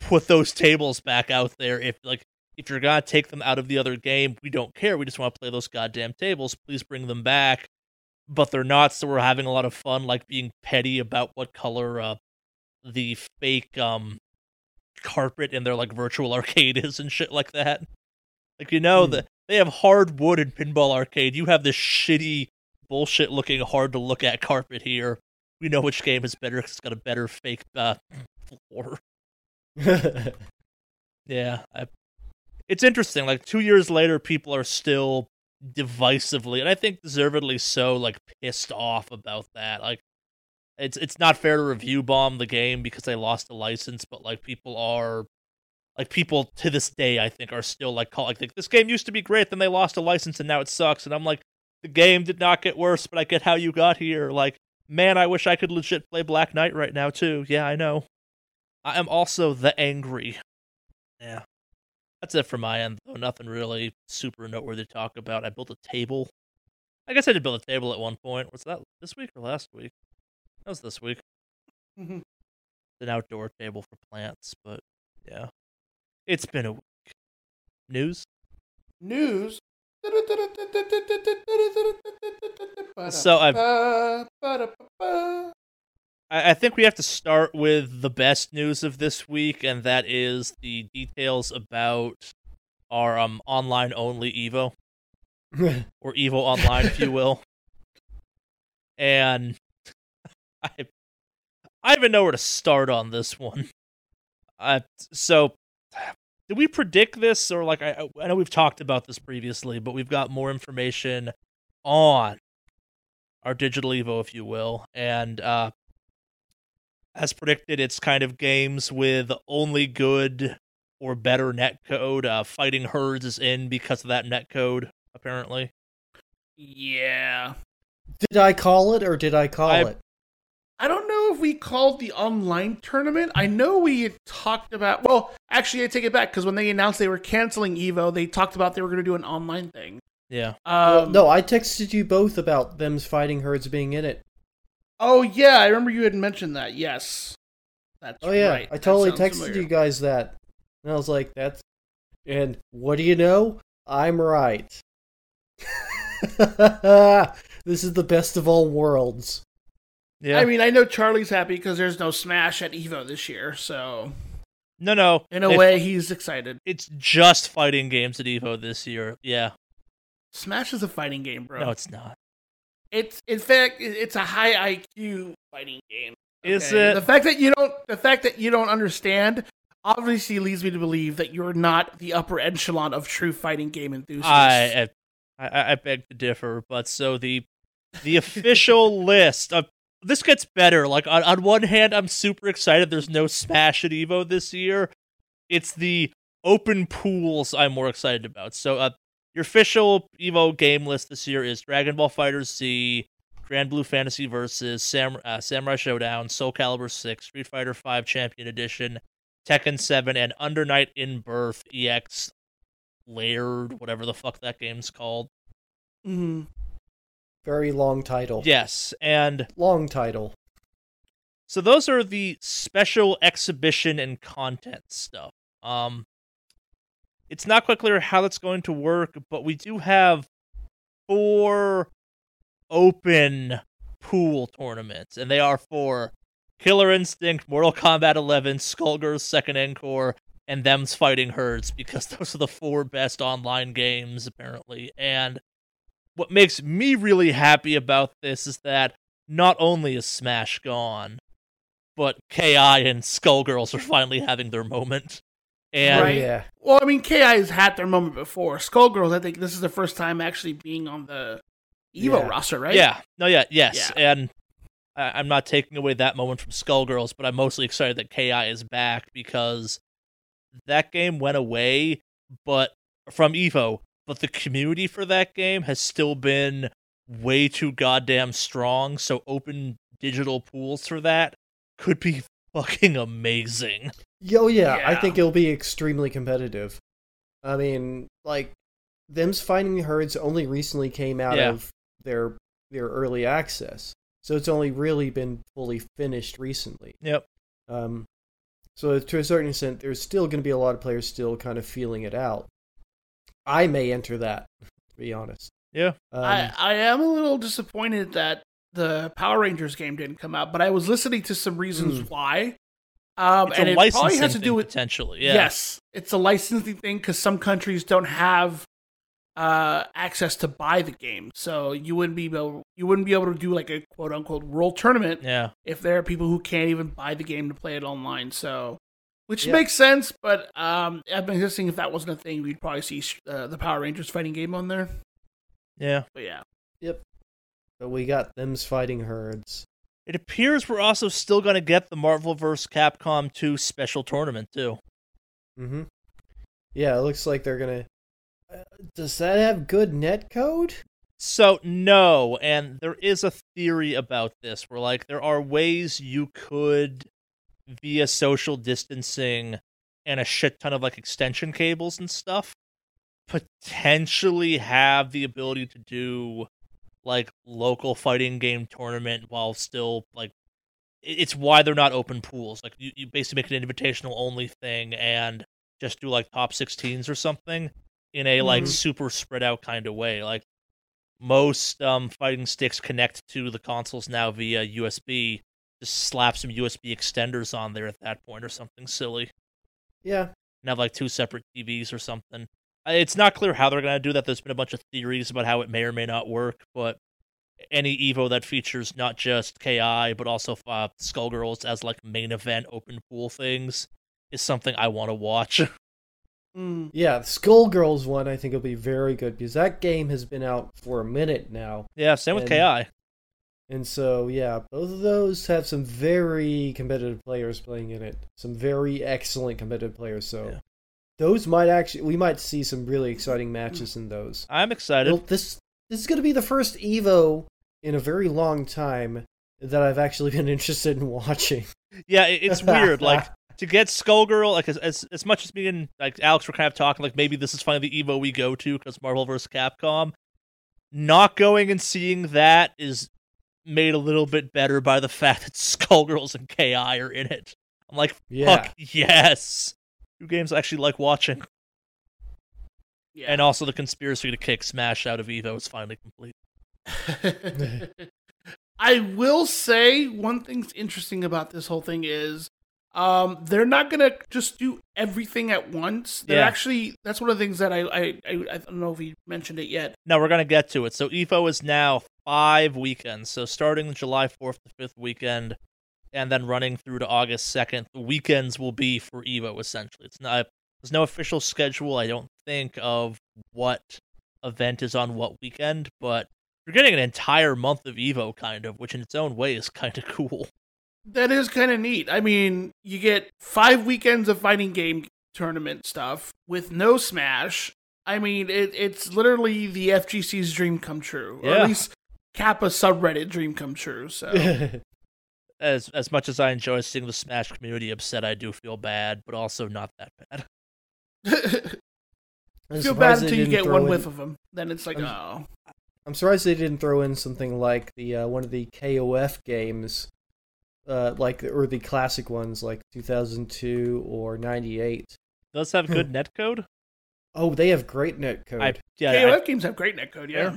put those tables back out there. If like if you're gonna take them out of the other game, we don't care. We just want to play those goddamn tables. Please bring them back. But they're not, so we're having a lot of fun, like being petty about what color uh, the fake um carpet in their like virtual arcade is and shit like that. Like you know Hmm. that they have hardwood in pinball arcade. You have this shitty bullshit looking hard to look at carpet here. We know which game is better 'cause it's got a better fake uh, floor. Yeah, I, it's interesting. Like two years later, people are still divisively, and I think deservedly so, like pissed off about that. Like, it's it's not fair to review bomb the game because they lost the license, but like people are, like people to this day, I think are still like call like this game used to be great, then they lost a license and now it sucks, and I'm like, the game did not get worse, but I get how you got here. Like, man, I wish I could legit play Black Knight right now too. Yeah, I know. I am also the angry. Yeah. That's it for my end, though. Nothing really super noteworthy to talk about. I built a table. I guess I did build a table at one point. Was that this week or last week? That was this week. Mhm. An outdoor table for plants, but yeah. It's been a week. News? News. So I've. I, I think we have to start with the best news of this week, and that is the details about our um online only Evo. or Evo Online, if you will. And I, I even know where to start on this one. Uh, so, did we predict this, or like I, I know we've talked about this previously, but we've got more information on our digital Evo, if you will, and uh, as predicted, it's kind of games with only good or better netcode. Uh, Fighting Herds is in because of that netcode, apparently. Yeah. did I call it or did I call I- it? I don't know if we called the online tournament. I know we had talked about. Well, actually, I take it back because when they announced they were canceling Evo, they talked about they were going to do an online thing. Yeah. Well, Um, no, I texted you both about them's fighting herds being in it. Oh yeah, I remember you had mentioned that. Yes. That's Oh yeah, right. I totally texted familiar. you guys that, and I was like, "That's," and what do you know? I'm right. this is the best of all worlds. Yeah. I mean, I know Charlie's happy because there's no Smash at Evo this year, so no, no. in a If- way, he's excited. it's just fighting games at Evo this year. Yeah. Smash is a fighting game, bro. No, it's not. It's in fact, it's a high IQ fighting game. Is it? The fact that you don't, the fact that you don't understand, obviously leads me to believe that you're not the upper echelon of true fighting game enthusiasts. I, I I I beg to differ, but so the the official list of this gets better. Like on, on one hand, I'm super excited. There's no Smash at Evo this year. It's the open pools I'm more excited about. So uh, your official Evo game list this year is Dragon Ball FighterZ, Grand Blue Fantasy Versus, Sam, uh, Samurai Shodown, Soul Calibur 6, Street Fighter 5 Champion Edition, Tekken 7, and Under Night in Birth EX Layered, whatever the fuck that game's called. Mhm. Very long title. Yes, and Long title. so those are the special exhibition and content stuff. Um, it's not quite clear how that's going to work, but we do have four open pool tournaments, and they are for Killer Instinct, Mortal Kombat 11, Skullgirls Second Encore, and them's Fighting Herds, because those are the four best online games apparently. And what makes me really happy about this is that not only is Smash gone, but KI and Skullgirls are finally having their moment. And Oh Right. yeah. Well, I mean, Ki has had their moment before. Skullgirls, I think this is the first time actually being on the Evo Yeah. roster, right? Yeah, no, yeah, yes, Yeah. and I, I'm not taking away that moment from Skullgirls, but I'm mostly excited that Ki is back because that game went away, but from Evo, but the community for that game has still been way too goddamn strong. So open digital pools for that could be fucking amazing. Yo, yeah, I think it'll be extremely competitive. I mean, like, them's fighting herds only recently came out Yeah. of their their early access, so it's only really been fully finished recently. Yep. Um, so to a certain extent, there's still going to be a lot of players still kind of feeling it out. I may enter that, to be honest. Yeah. Um, I, I am a little disappointed that the Power Rangers game didn't come out, but I was listening to some reasons Hmm. why. Um, It's and a it probably licensing has to do with potentially. Yeah. yes, it's a licensing thing because some countries don't have uh, access to buy the game, so you wouldn't be able you wouldn't be able to do like a quote unquote world tournament Yeah. if there are people who can't even buy the game to play it online. So, which Yeah. makes sense, but um, I've been guessing if that wasn't a thing, we'd probably see uh, the Power Rangers fighting game on there. Yeah. But yeah, but we got them's fighting herds. It appears we're also still going to get the Marvel vs. Capcom 2 special tournament too. Mm-hmm. Yeah, it looks like they're gonna. Uh, does that have good net code? So no, and there is a theory about this where like there are ways you could via social distancing and a shit ton of like extension cables and stuff potentially have the ability to do like local fighting game tournament while still like it's why they're not open pools. Like you, you basically make an invitational only thing and just do like top 16s or something in a like Mhm. super spread out kind of way. Like most um fighting sticks connect to the consoles now via USB just slap some USB extenders on there at that point or something silly. Yeah, and have like two separate TVs or something. Uh, It's not clear how they're going to do that. There's been a bunch of theories about how it may or may not work, but any Evo that features not just KI but also uh, Skullgirls as like main event open pool things is something I want to watch. Mm. yeah. The Skullgirls one I think will be very good because that game has been out for a minute now, yeah, same with KI. and so yeah, both of those have some very competitive players playing in it. Some very excellent competitive players. So Yeah. Those might actually we might see some really exciting matches in those. I'm excited. Well, this this is going to be the first Evo in a very long time that I've actually been interested in watching. Yeah, it's weird. Like to get Skullgirl, like as, as as much as me and like Alex were kind of talking, like maybe this is finally the Evo we go to because Marvel vs. Capcom. Not going and seeing that is made a little bit better by the fact that Skullgirls and Ki are in it. I'm like, Yeah. fuck yes, two games I actually like watching, Yeah. and also the conspiracy to kick Smash out of Evo is finally complete. I will say one thing's interesting about this whole thing is um, they're not gonna just do everything at once. They're Yeah. actually that's one of the things that I I, I I don't know if we mentioned it yet. No, we're gonna get to it. So Evo is now five weekends. So starting July fourth to fifth weekend, and then running through to August second. The weekends will be for Evo essentially. It's not there's no official schedule. I don't think of what event is on what weekend, but you're getting an entire month of Evo kind of, which in its own way is kind of cool. That is kind of neat. I mean, you get five weekends of fighting game tournament stuff with no Smash. I mean, it, it's literally the FGC's dream come true, or Yeah. at least Kappa subreddit dream come true. So As as much as I enjoy seeing the Smash community upset, I do feel bad, but also not that bad. I'm feel bad until you get one in- whiff of them. Then it's like, I'm- oh, I'm surprised they didn't throw in something like the uh, one of the KOF games, uh, like or the classic ones like 2002 or 98. Does have good netcode? Oh, they have great net code. I yeah, I- KOF games have great netcode. Yeah. Yeah,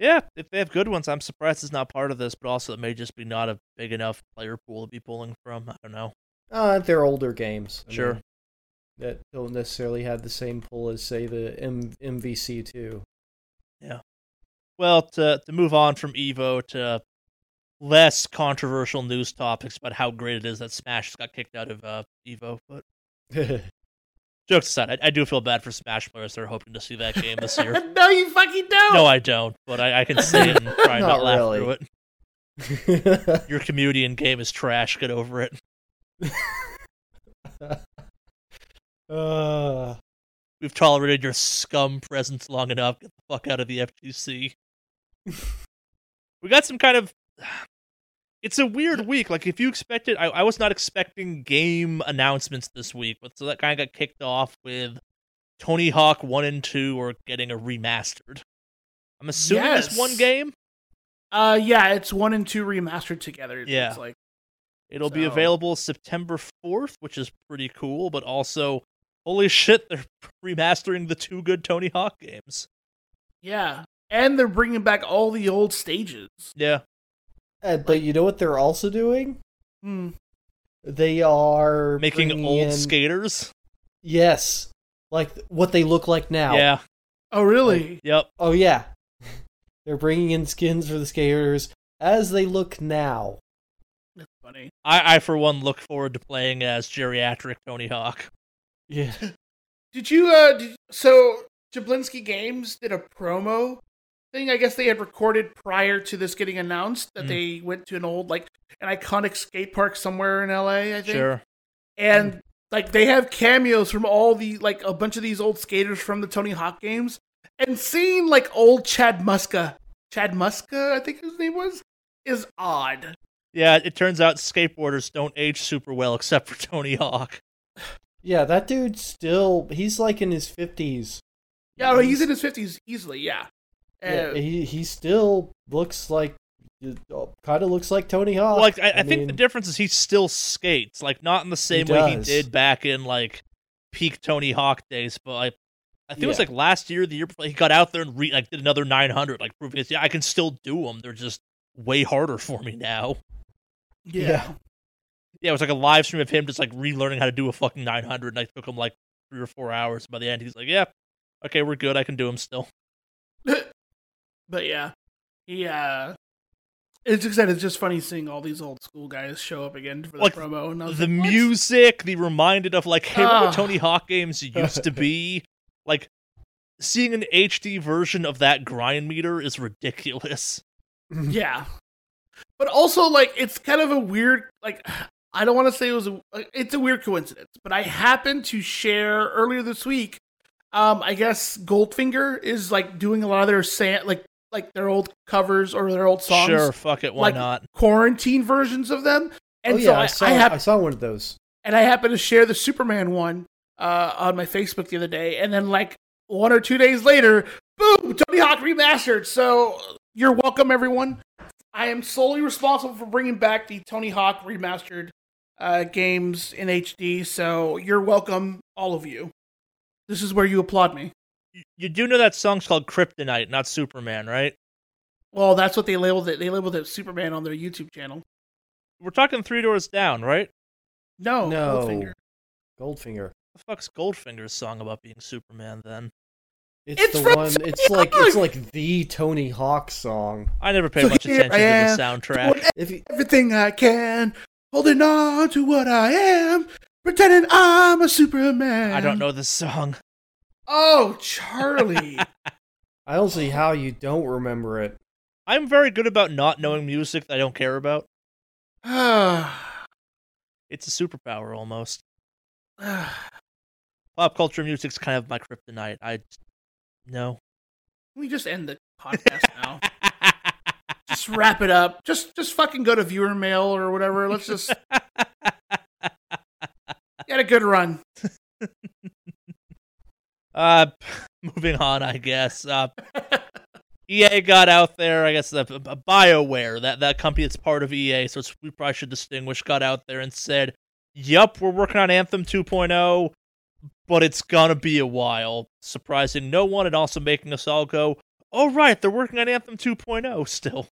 if they have good ones, I'm surprised it's not part of this, but also it may just be not a big enough player pool to be pulling from. I don't know. Uh, they're older games. I Sure. mean, that don't necessarily have the same pull as say the M- MVC2. Yeah. Well, to to move on from Evo to less controversial news topics about how great it is that Smash got kicked out of uh, Evo. But jokes aside, I, I do feel bad for Smash players that are hoping to see that game this year. no, you fucking don't. no, I don't, but I, I can see it and try not, Not laugh really. through it. Your comedian game is trash. Get over it. uh, We've tolerated your scum presence long enough. Get the fuck out of the FGC. we got some kind of. It's a weird week. Like if you expected, I, I was not expecting game announcements this week, but so that kind of got kicked off with Tony Hawk 1 and 2 are getting a remastered. I'm assuming it's one game. Uh, yeah, it's one and two remastered together. It yeah, like it'll be available September 4th, which is pretty cool, but also, holy shit, they're remastering the two good Tony Hawk games. yeah, and they're bringing back all the old stages. Yeah. Uh, but you know what they're also doing? Hmm. They are Making old in- skaters. Yes, like what they look like now. Yeah. Oh, really? Yep. Oh yeah, they're bringing in skins for the skaters as they look now. That's funny. I, I, for one, look forward to playing as geriatric Tony Hawk. Yeah. Did you? Uh, did, so Jablinski Games did a promo thing. I guess they had recorded prior to this getting announced that Mm. they went to an old like an iconic skate park somewhere in LA. I think. Sure. and like they have cameos from all the like a bunch of these old skaters from the Tony Hawk games, and seeing like old Chad Muska, Chad Muska, I think his name was, is odd. Yeah, it turns out skateboarders don't age super well except for Tony Hawk. Yeah, that dude still he's like in his fifties. Yeah, well, he's in his fifties easily. Yeah, Yeah, Uh, he he still looks like kind of looks like Tony Hawk. Well, like I, I, think the difference is he still skates, like not in the same way he did back in like peak Tony Hawk days, but like I think it was like last year, the year before, he got out there and re- like did another 900, like proving it's yeah I can still do them. They're just way harder for me now. yeah. yeah. Yeah, it was like a live stream of him just like relearning how to do a fucking 900, and I took him like three or four hours. By the end, he's like, "Yeah, okay, we're good. I can do them still." But yeah, he uh. It's just that it's just funny seeing all these old school guys show up again for the Like, promo. And the like, music, the reminded of like, hey, remember. Tony Hawk games used to be? Like, seeing an HD version of that grind meter is ridiculous. Yeah. But also, like, it's kind of a weird, like, I don't want to say it was a, it's a weird coincidence, but I happened to share earlier this week. Um, I guess Goldfinger is like doing a lot of their sa- like like their old covers or their old songs, Sure, fuck it, why like- not? quarantine versions of them. And oh yeah, so I, I, saw I, I, saw one of those. and I happened to share the Superman one uh, on my Facebook the other day, and then like one or two days later, boom, Tony Hawk remastered. So you're welcome, everyone. I am solely responsible for bringing back the Tony Hawk remastered uh, games in HD. So you're welcome, all of you. This is where you applaud me. You, you do know that song's called Kryptonite, not Superman, right? Well, that's what they labeled it. They labeled it Superman on their YouTube channel. We're talking Three Doors Down, right? No, No. Goldfinger. Goldfinger. The fuck's Goldfinger's song about being Superman then? It's, It's the from one. Tony It's like it's like the Tony Hawk song. I never paid So much attention to the soundtrack. doing If you, everything I can, holding on to what I am, pretending I'm a Superman. I don't know this song. Oh, Charlie. I don't see how you don't remember it. I'm very good about not knowing music that I don't care about. Ah. It's a superpower almost. Pop culture music's kind of my kryptonite. I no. Can we just end the podcast now. just wrap it up. Just just fucking go to viewer mail or whatever. Let's just get a good run. uh, moving on, I guess. Uh, EA got out there. I guess the uh, Bioware, that that company that's part of EA, so it's, we probably should distinguish. Got out there and said, "Yep, we're working on Anthem 2.0, but it's gonna be a while." Surprising no one, and also making us all go, "Oh right, they're working on Anthem 2.0 still."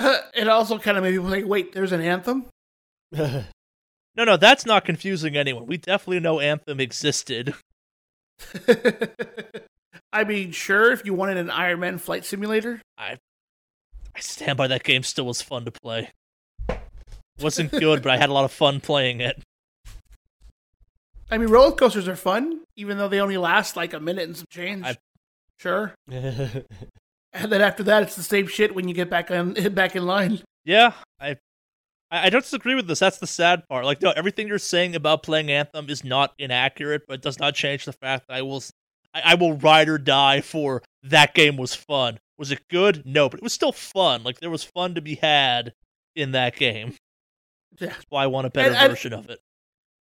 it also kind of made people think, wait, there's an anthem? No, no, that's not confusing anyone. We definitely know Anthem existed. I mean, sure, if you wanted an Iron Man flight simulator. I I stand by that game. Still was fun to play. Wasn't good, but I had a lot of fun playing it. I mean, roller coasters are fun, even though they only last like a minute and some change. I- Sure. And then after that, it's the same shit when you get back on back in line. Yeah, I, I I don't disagree with this. That's the sad part. Like, no, everything you're saying about playing Anthem is not inaccurate, but it does not change the fact that I will, I, I will ride or die for that game was fun. Was it good? No, but it was still fun. Like there was fun to be had in that game. Yeah. That's why I want a better And- and- version of it.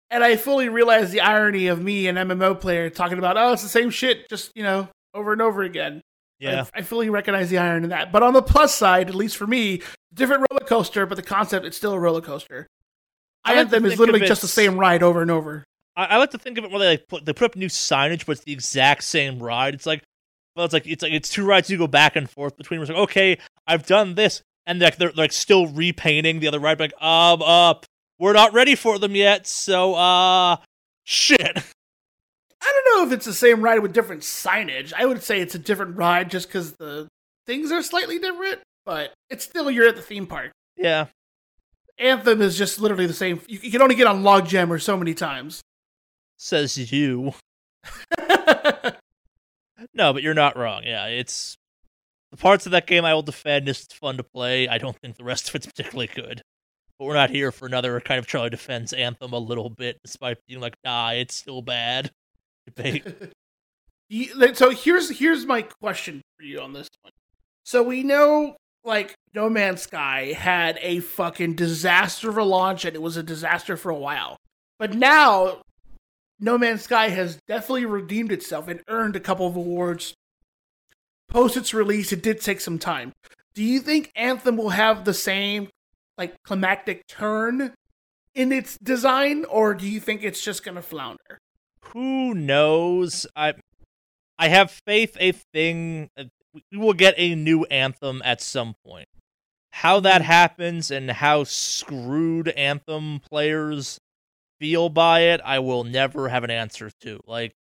and I fully realize the irony of me, an MMO player, talking about oh, it's the same shit, just you know, over and over again. Yeah. I, I fully recognize the iron in that. But on the plus side, at least for me, different roller coaster, but the concept it's still a roller coaster. I like to Anthem is literally just the same ride over and over. I, I like to think of it where they like put they put up new signage, but it's the exact same ride. It's like, well, it's like it's like it's two rides you go back and forth between. It's like, okay, I've done this, and like they're, like still repainting the other ride. Like, um, up, we're not ready for them yet, so uh, shit. I don't know if it's the same ride with different signage. I would say it's a different ride just because the things are slightly different, but it's still you're at the theme park. Yeah, Anthem is just literally the same. You, you can only get on Logjam or so many times. says you. No, but you're not wrong. Yeah, it's the parts of that game I will defend. It's fun to play. I don't think the rest of it's particularly good. But we're not here for another kind of Charlie defends Anthem a little bit, despite being like, nah, it's still bad. Like, so here's here's my question for you on this one. So we know like No Man's Sky had a fucking disaster of a launch and it was a disaster for a while. But now No Man's Sky has definitely redeemed itself and earned a couple of awards. Post its release, it did take some time. Do you think Anthem will have the same like climactic turn in its design, or do you think it's just gonna flounder? Who knows? I I have faith a thing uh, we will get a new anthem at some point. How that happens and how screwed anthem players feel by it, I will never have an answer to. Like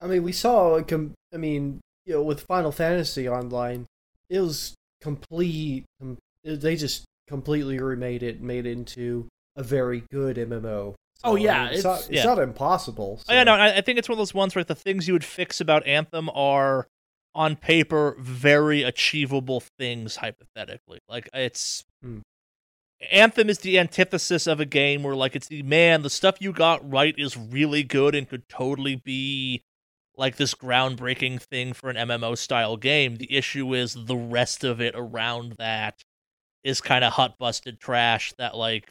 I mean, we saw. I mean, you know, with Final Fantasy Online, it was complete. They just completely remade it, made it into a very good MMO. Oh, yeah, it's, it's- not, it's yeah. not impossible. Oh, yeah, no, I, I think it's one of those ones where the things you would fix about Anthem are on paper very achievable things hypothetically. Like it's Hmm. Anthem is the antithesis of a game where like it's the man, the stuff you got right is really good and could totally be like this groundbreaking thing for an MMO style game. The issue is the rest of it around that is kind of hot busted trash that like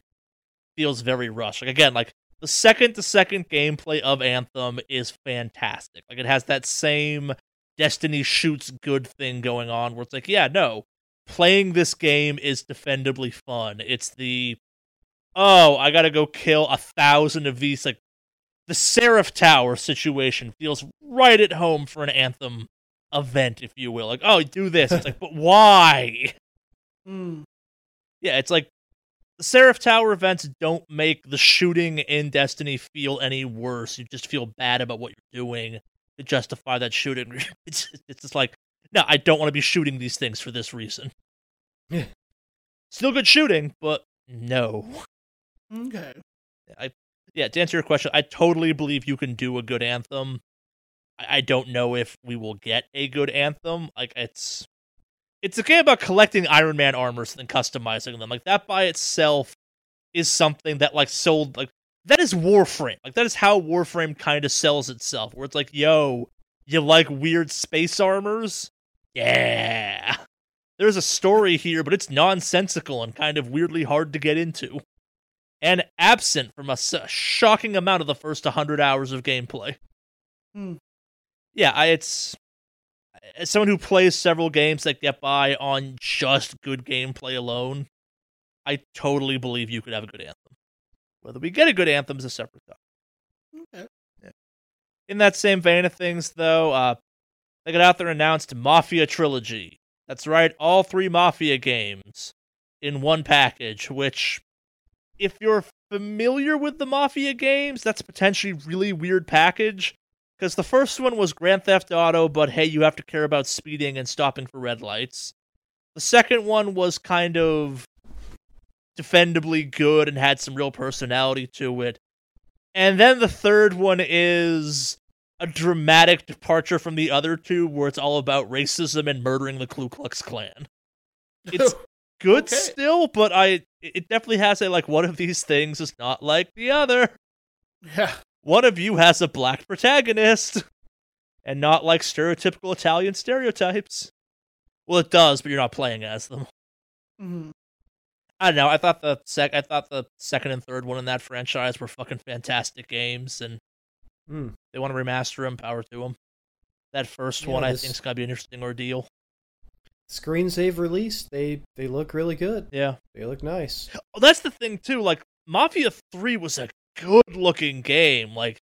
feels very rushed. Like again, like the second to second gameplay of Anthem is fantastic. Like it has that same Destiny shoots good thing going on where it's like, yeah, no, playing this game is defendably fun. It's the oh, I gotta go kill a thousand of these like the Seraph Tower situation feels right at home for an Anthem event, if you will. Like, oh, do this. It's like, but why? Hmm. Yeah, it's like the Seraph Tower events don't make the shooting in Destiny feel any worse. You just feel bad about what you're doing to justify that shooting. It's it's just like, no, I don't want to be shooting these things for this reason. Yeah. Still good shooting, but no. Okay. I yeah, to answer your question, I totally believe you can do a good anthem. I, I don't know if we will get a good anthem. Like it's it's a game about collecting Iron Man armors and customizing them. Like that by itself is something that like sold like that is Warframe. Like that is how Warframe kind of sells itself. Where it's like, yo, you like weird space armors? Yeah. There's a story here, but it's nonsensical and kind of weirdly hard to get into and absent from a shocking amount of the first 100 hours of gameplay. Hmm. Yeah, I, it's as someone who plays several games that get by on just good gameplay alone, I totally believe you could have a good anthem. Whether we get a good anthem is a separate topic. Okay. In that same vein of things, though, uh, they got out there and announced Mafia Trilogy. That's right, all three Mafia games in one package, which, if you're familiar with the Mafia games, that's a potentially really weird package. Because the first one was Grand Theft Auto, but hey, you have to care about speeding and stopping for red lights. The second one was kind of defendably good and had some real personality to it. And then the third one is a dramatic departure from the other two, where it's all about racism and murdering the Ku Klux Klan. It's good Okay. still, but I it definitely has a like one of these things is not like the other. yeah. One of you has a black protagonist, and not like stereotypical Italian stereotypes. Well, it does, but you're not playing as them. Mhm. I don't know. I thought the sec, I thought the second and third one in that franchise were fucking fantastic games, and Mm. they want to remaster them. Power to them. That first Yeah, one, I think, is gonna be an interesting ordeal. Screens they've released, they they look really good. Yeah. They look nice. Oh, that's the thing too. Like Mafia Three was a good looking game. Like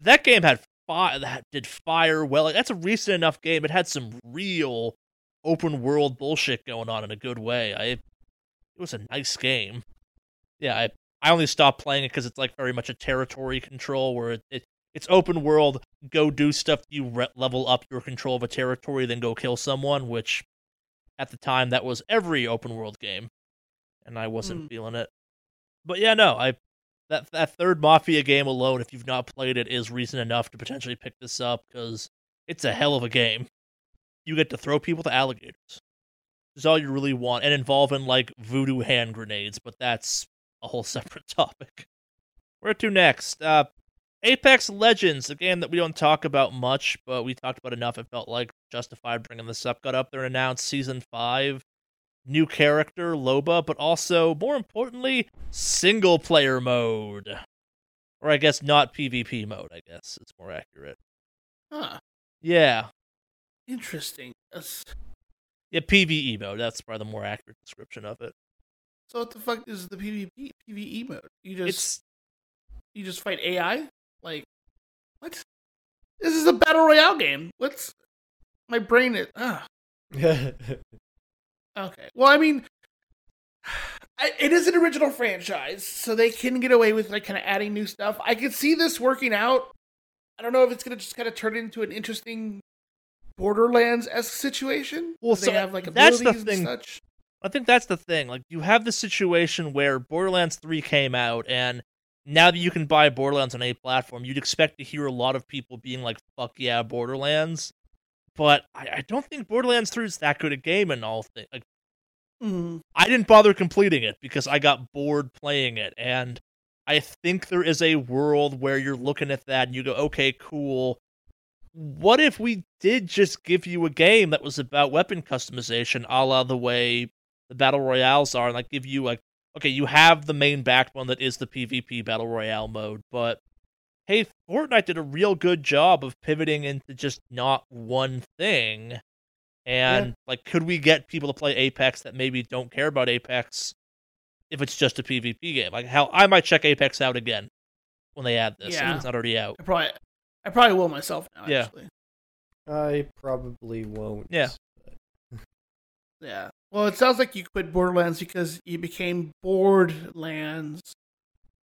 that game had fire. That did fire well. Like, that's a recent enough game. It had some real open world bullshit going on in a good way. I. It was a nice game. Yeah, I. I only stopped playing it because it's like very much a territory control where it, it it's open world. Go do stuff. You re- level up your control of a territory, then go kill someone. Which, at the time, that was every open world game, and I wasn't Mm. feeling it. But yeah, no, I that that third Mafia game alone, if you've not played it, is reason enough to potentially pick this up because it's a hell of a game. You get to throw people to alligators. Is all you really want, and involving like voodoo hand grenades, but that's a whole separate topic. Where to next? Uh, Apex Legends, a game that we don't talk about much, but we talked about enough. It felt like justified bringing this up. Got up there and announced season five, new character Loba, but also more importantly, single player mode, or I guess not PvP mode. I guess it's more accurate. Huh. Yeah, Interesting. That's- yeah, PVE mode. That's probably the more accurate description of it. So what the fuck is the PvP PvE mode? You just It's you just fight AI? Like what? This is a battle royale game. What's my brain is ah. Okay. Well, I mean, it is an original franchise, so they can get away with like kind of adding new stuff. I could see this working out. I don't know if it's gonna just kind of turn into an interesting Borderlands esque situation. Well, Well, they have like that's abilities the thing. and such. I think that's the thing. Like you have the situation where Borderlands 3 came out and now that you can buy Borderlands on a platform, you'd expect to hear a lot of people being like, fuck yeah, Borderlands. But I, I don't think Borderlands 3 is that good a game in all things. Like Mm. I didn't bother completing it because I got bored playing it. And I think there is a world where you're looking at that and you go, okay, cool. What if we did just give you a game that was about weapon customization, a la the way the battle royales are, and like give you like, okay, you have the main backbone that is the PvP battle royale mode, but hey, Fortnite did a real good job of pivoting into just not one thing. And like, could we get people to play Apex that maybe don't care about Apex if it's just a PvP game? Like, hell, I might check Apex out again when they add this. if Yeah. it's not already out. I probably, I probably will myself now. Yeah. Actually. I probably won't. Yeah. Yeah. Well, it sounds like you quit Borderlands because you became Boredlands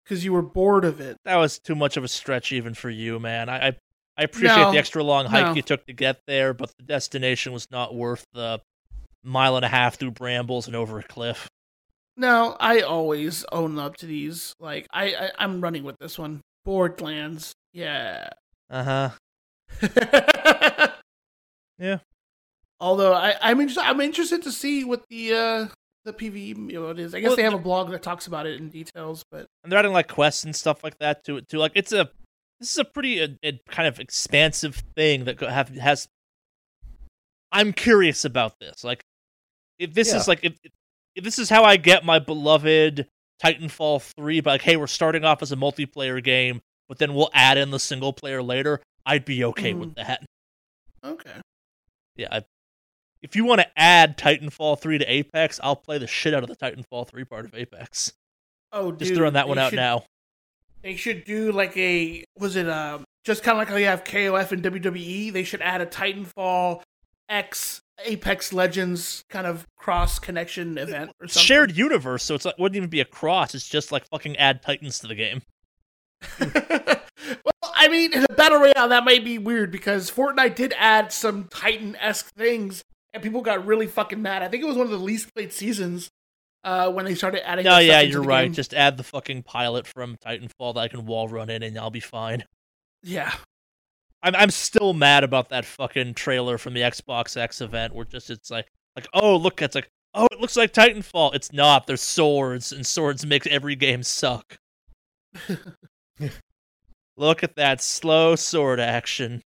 because you were bored of it. That was too much of a stretch even for you, man. I I, I appreciate No. the extra long hike No. you took to get there, but the destination was not worth the mile and a half through brambles and over a cliff. No, I always own up to these. Like I, I I'm running with this one. Boredlands. Yeah. Uh huh. Yeah. Although I, I'm interested, I'm interested to see what the uh the PVE mode is. I guess Well, they have a blog that talks about it in details, but and they're adding like quests and stuff like that to it too. Like it's a this is a pretty uh, uh, kind of expansive thing that have has. I'm curious about this. Like, if this Yeah. is like if if this is how I get my beloved Titanfall three, but like, hey, we're starting off as a multiplayer game, but then we'll add in the single player later. I'd be okay with that. okay. Yeah. I, if you want to add Titanfall 3 to Apex, I'll play the shit out of the Titanfall 3 part of Apex. Oh, Just dude, throwing that one out should- now. They should do like a was it um just kind of like how you have KOF and WWE. They should add a Titanfall X Apex Legends kind of cross connection event or something. shared universe, so it's like wouldn't even be a cross. It's just like fucking add Titans to the game. well, I mean, in a battle royale, that might be weird because Fortnite did add some Titan esque things, and people got really fucking mad. I think it was one of the least played seasons uh, when they started adding. Stuff yeah, you're right. game. Just add the fucking pilot from Titanfall that I can wall run in, and I'll be fine. yeah, I'm I'm still mad about that fucking trailer from the Xbox X event, where just it's like like oh look, it's like oh it looks like Titanfall. It's not. There's swords, and swords make every game suck. look at that slow sword action.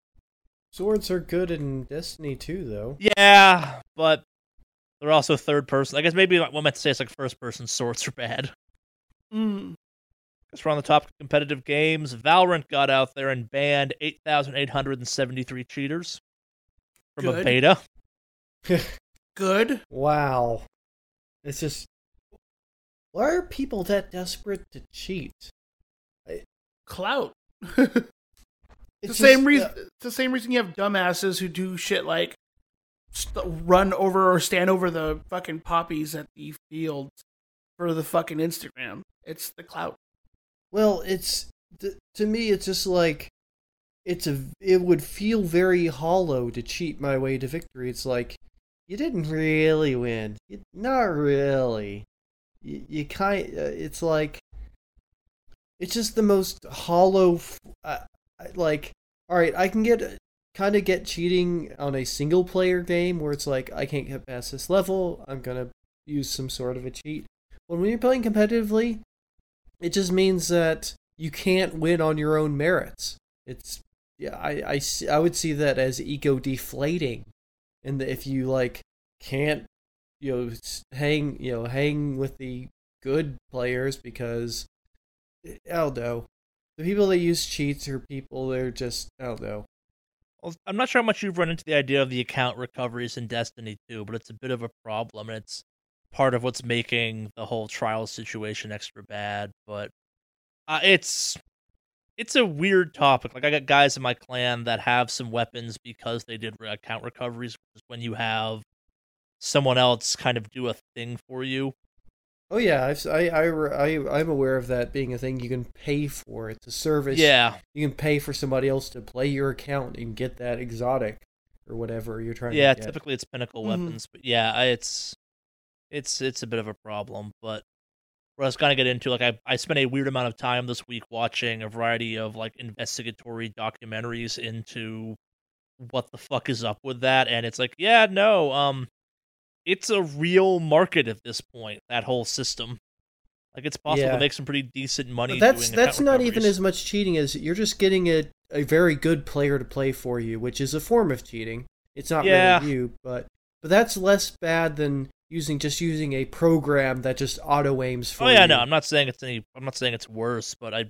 Swords are good in Destiny too, though. Yeah, but They're also third person. I guess maybe what I meant to say is like first person swords are bad. Mm. Because we're on the topic of competitive games, Valorant got out there and banned 8,873 cheaters from a beta. Good. Wow. It's just. Why are people that desperate to cheat? Clout. it's the same reason. it's the same reason you have dumbasses who do shit like st- run over or stand over the fucking poppies at the fields for the fucking Instagram. It's the clout. well, it's th- to me. It's just like it's a. It would feel very hollow to cheat my way to victory. It's like you didn't really win. You, not really. You, you kind. Uh, it's like it's just the most hollow. f- Uh, like, all right, I can get kind of get cheating on a single player game where it's like I can't get past this level. I'm gonna use some sort of a cheat. When you're playing competitively, it just means that you can't win on your own merits. It's yeah, I I, see, I would see that as ego deflating, and if you like can't you know hang you know hang with the good players because eh, I don't know the people that use cheats are people they're just I don't know I'm not sure how much you've run into the idea of the account recoveries in Destiny 2, but it's a bit of a problem, and it's part of what's making the whole trial situation extra bad. But uh, it's it's a weird topic. Like I got guys in my clan that have some weapons because they did account recoveries. Which is when you have someone else kind of do a thing for you. Oh yeah, I've, I I I I'm aware of that being a thing you can pay for. It's a service. Yeah, you can pay for somebody else to play your account and get that exotic or whatever you're trying yeah. to. Yeah, typically, it's pinnacle Mhm. weapons, but yeah, it's it's it's a bit of a problem. But what I was gonna get into, like I I spent a weird amount of time this week watching a variety of like investigatory documentaries into what the fuck is up with that, and it's like, yeah, no, um, it's a real market at this point. That whole system, like it's possible Yeah. to make some pretty decent money. But that's that's not even as much cheating as you're just getting a a very good player to play for you, which is a form of cheating. It's not Yeah. really you, but but that's less bad than using just using a program that just auto aims oh, for Oh yeah, you. no, I'm not saying it's any. I'm not saying it's worse, but I,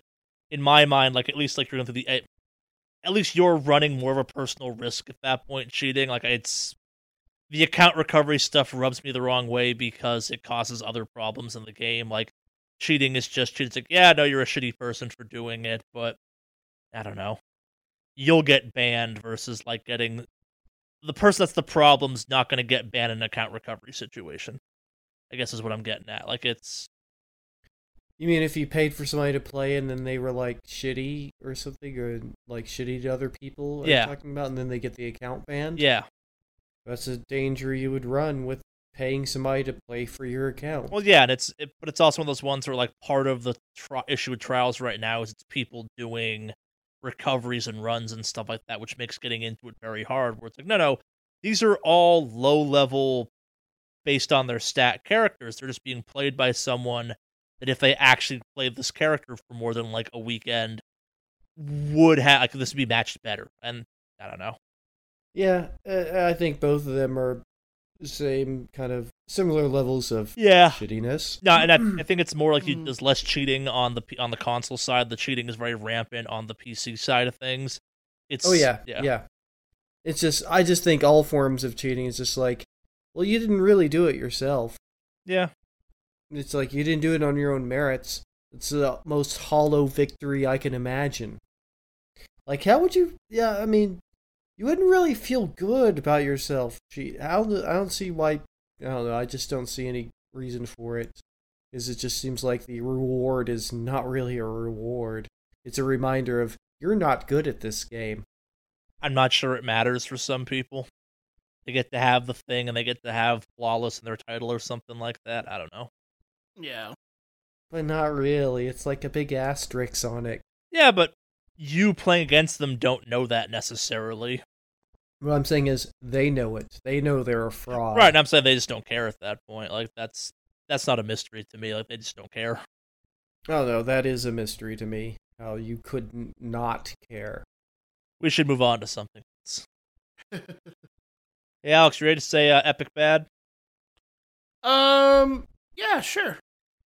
in my mind, like at least like you're going through the, at least you're running more of a personal risk at that point. Cheating, like it's the account recovery stuff rubs me the wrong way because it causes other problems in the game. Like cheating is just cheating. It's like yeah, no, you're a shitty person for doing it, but I don't know. You'll get banned versus like getting the person that's the problem's not going to get banned in an account recovery situation. I guess is what I'm getting at. Like it's You mean if you paid for somebody to play and then they were like shitty or something, or like shitty to other people? Yeah. talking about, and then they get the account banned. yeah. That's a danger you would run with paying somebody to play for your account. Well, yeah, and it's it, but it's also one of those ones where like part of the tri- issue with trials right now is it's people doing recoveries and runs and stuff like that, which makes getting into it very hard. Where it's like, no, no, these are all low level based on their stat characters. They're just being played by someone that if they actually played this character for more than like a weekend would have like this would be matched better. And I don't know. Yeah, uh, I think both of them are the same kind of similar levels of Yeah. shittiness. No, and I, I think it's more like you, there's less cheating on the on the console side. The cheating is very rampant on the PC side of things. It's Oh yeah, yeah, yeah, It's just I just think all forms of cheating is just like, well, you didn't really do it yourself. yeah. It's like you didn't do it on your own merits. It's the most hollow victory I can imagine. Like, how would you? Yeah, I mean, you wouldn't really feel good about yourself. Gee, how? don't, I don't see why. I don't know. I just don't see any reason for it. Because it just seems like the reward is not really a reward. It's a reminder of you're not good at this game. I'm not sure it matters for some people. They get to have the thing and they get to have flawless in their title or something like that. I don't know. Yeah. But not really. It's like a big asterisk on it. Yeah, but you playing against them don't know that necessarily. What I'm saying is they know it. They know they're a fraud. Right, and I'm saying they just don't care at that point. Like that's that's not a mystery to me. Like they just don't care. Oh no, that is a mystery to me. How you couldn't care. We should move on to something else. Hey Alex, you ready to say uh, epic bad? Um, yeah, sure.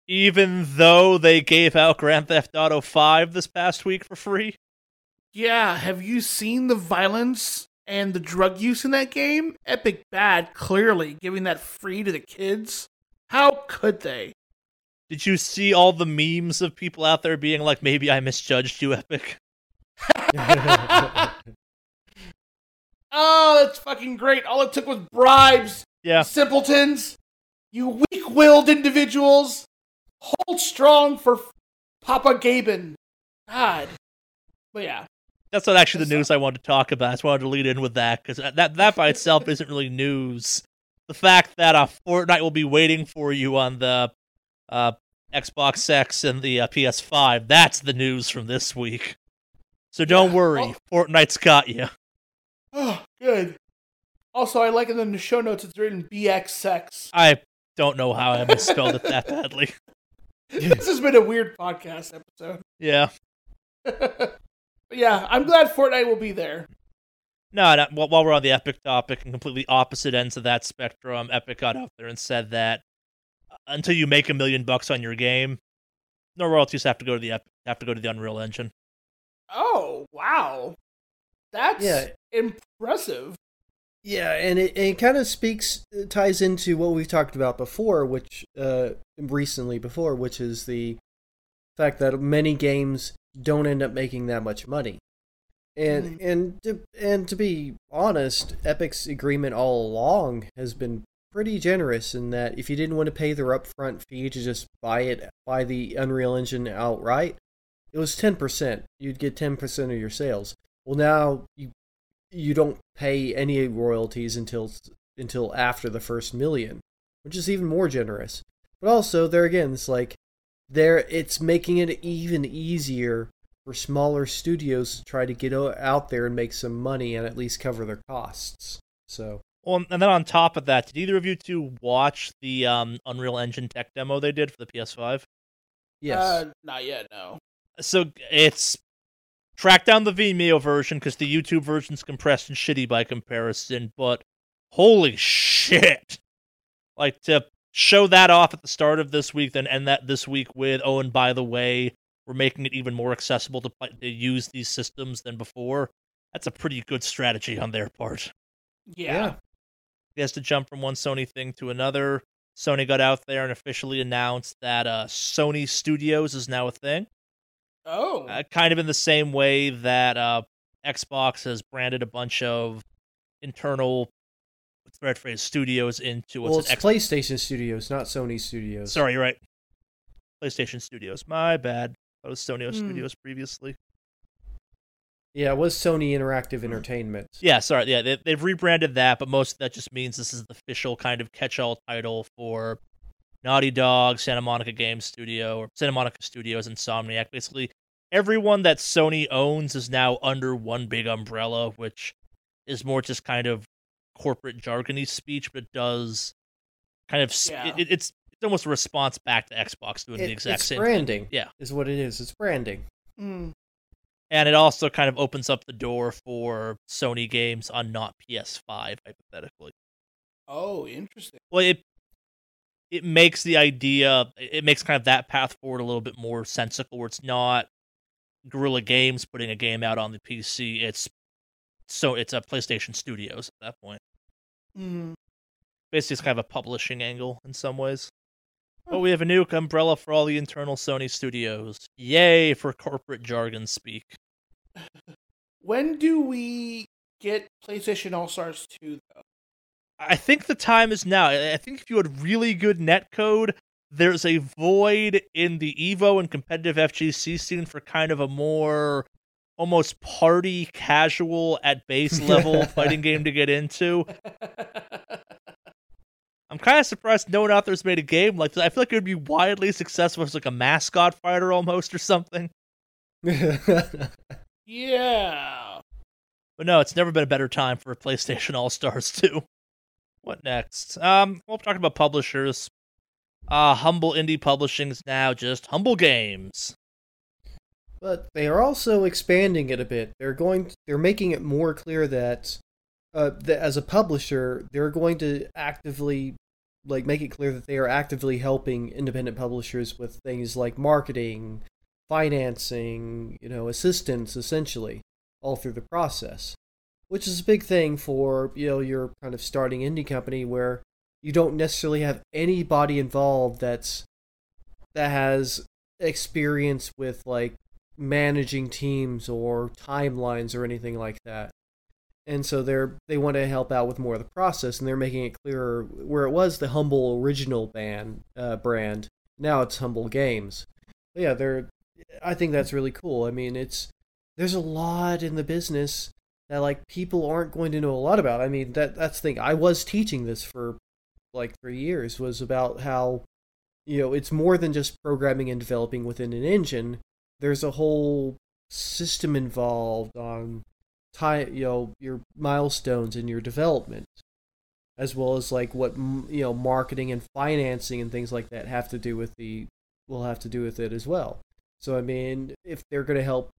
Even though they gave out Grand Theft Auto 5 this past week for free? Yeah, have you seen the violence and the drug use in that game? Epic bad, clearly, giving that free to the kids. How could they? Did you see all the memes of people out there being like, maybe I misjudged you, Epic? oh, that's fucking great. All it took was bribes. Yeah. Simpletons. You weak willed individuals. Hold strong for Papa Gaben. God. But yeah. That's not actually the news I wanted to talk about. I just wanted to lead in with that because that that by itself isn't really news. The fact that uh, Fortnite will be waiting for you on the uh, Xbox X and the uh, PS5, that's the news from this week. So don't Yeah, worry, Fortnite's got you. Oh, good. Also, I like in the show notes it's written BX sex. I don't know how I misspelled it that badly. this has been a weird podcast episode. Yeah. but yeah, I'm glad Fortnite will be there. No, no, while while we're on the Epic topic and completely opposite ends of that spectrum, Epic got out there and said that uh, until you make a million bucks on your game, no royalties have to go to the Epic, have to go to the Unreal Engine. Oh, wow. That's Yeah. impressive. Yeah, and it, it kind of speaks uh, ties into what we've talked about before, which uh, recently before, which is the fact that many games don't end up making that much money. And hmm. and to, and to be honest, Epic's agreement all along has been pretty generous in that if you didn't want to pay their upfront fee to just buy it buy the Unreal Engine outright, it was 10%. You'd get 10% of your sales. Well, now you you don't pay any royalties until until after the first million, which is even more generous. But also, there again, it's like there it's making it even easier for smaller studios to try to get out there and make some money and at least cover their costs. So Well, and then on top of that, did either of you two watch the um, Unreal Engine tech demo they did for the PS5? yes, Uh, not yet, no. So it's track down the Vimeo version because the YouTube version's compressed and shitty by comparison. But holy shit! Like to show that off at the start of this week, then end that this week with oh, and by the way, we're making it even more accessible to, play, to use these systems than before. That's a pretty good strategy on their part. Yeah. he has to jump from one Sony thing to another, Sony got out there and officially announced that uh, Sony Studios is now a thing. Oh. Uh, kind of in the same way that uh, Xbox has branded a bunch of internal, what's the right phrase, studios into what's well, it, it's X- PlayStation Studios, not Sony Studios. Sorry, you're right. PlayStation Studios. My bad. That was Sony Hmm. Studios previously. Yeah, it was Sony Interactive Entertainment. Yeah, sorry. Yeah, they, they've rebranded that, but most of that just means this is the official kind of catch-all title for Naughty Dog, Santa Monica Game Studio, or Santa Monica Studios, Insomniac. Basically, everyone that Sony owns is now under one big umbrella, which is more just kind of corporate jargony speech, but does kind of sp- Yeah. it, it's it's almost a response back to Xbox doing the exact it's same. branding. Yeah. is what it is. It's branding. Mm. and it also kind of opens up the door for Sony games on not PS5, hypothetically. Oh, interesting. Well, it it makes the idea, it makes kind of that path forward a little bit more sensible, where it's not Guerrilla Games putting a game out on the PC. It's so it's a PlayStation Studios at that point. Mm. Basically, it's kind of a publishing angle in some ways. But we have a new umbrella for all the internal Sony studios. Yay for corporate jargon speak. When do we get PlayStation All Stars 2, though? I think the time is now. I I think if you had really good netcode, there's a void in the Evo and competitive FGC scene for kind of a more almost party casual at base level fighting game to get into. I'm kind of surprised no one out there's made a game like this. I feel like it would be wildly successful as like a mascot fighter almost or something. yeah. But no, it's never been a better time for PlayStation All Stars 2. What next? Um, well, talking about publishers. Uh, Humble Indie Publishing is now just Humble Games. But they are also expanding it a bit. They're going. They're making it more clear that, uh, that as a publisher, they're going to actively like make it clear that they are actively helping independent publishers with things like marketing, financing, you know, assistance essentially all through the process. Which is a big thing for, you know, your kind of starting indie company where you don't necessarily have anybody involved that's that has experience with like managing teams or timelines or anything like that. And so they're they want to help out with more of the process and they're making it clearer where it was the humble original band uh, brand. Now it's humble games. But yeah they're i think that's really cool. I mean it's there's a lot in the business that like people aren't going to know a lot about. I mean that that's the thing. I was teaching this for like three years was about how you know it's more than just programming and developing within an engine there's a whole system involved on time you know your milestones in your development as well as like what you know marketing and financing and things like that have to do with the will have to do with it as well. So i mean if they're going to help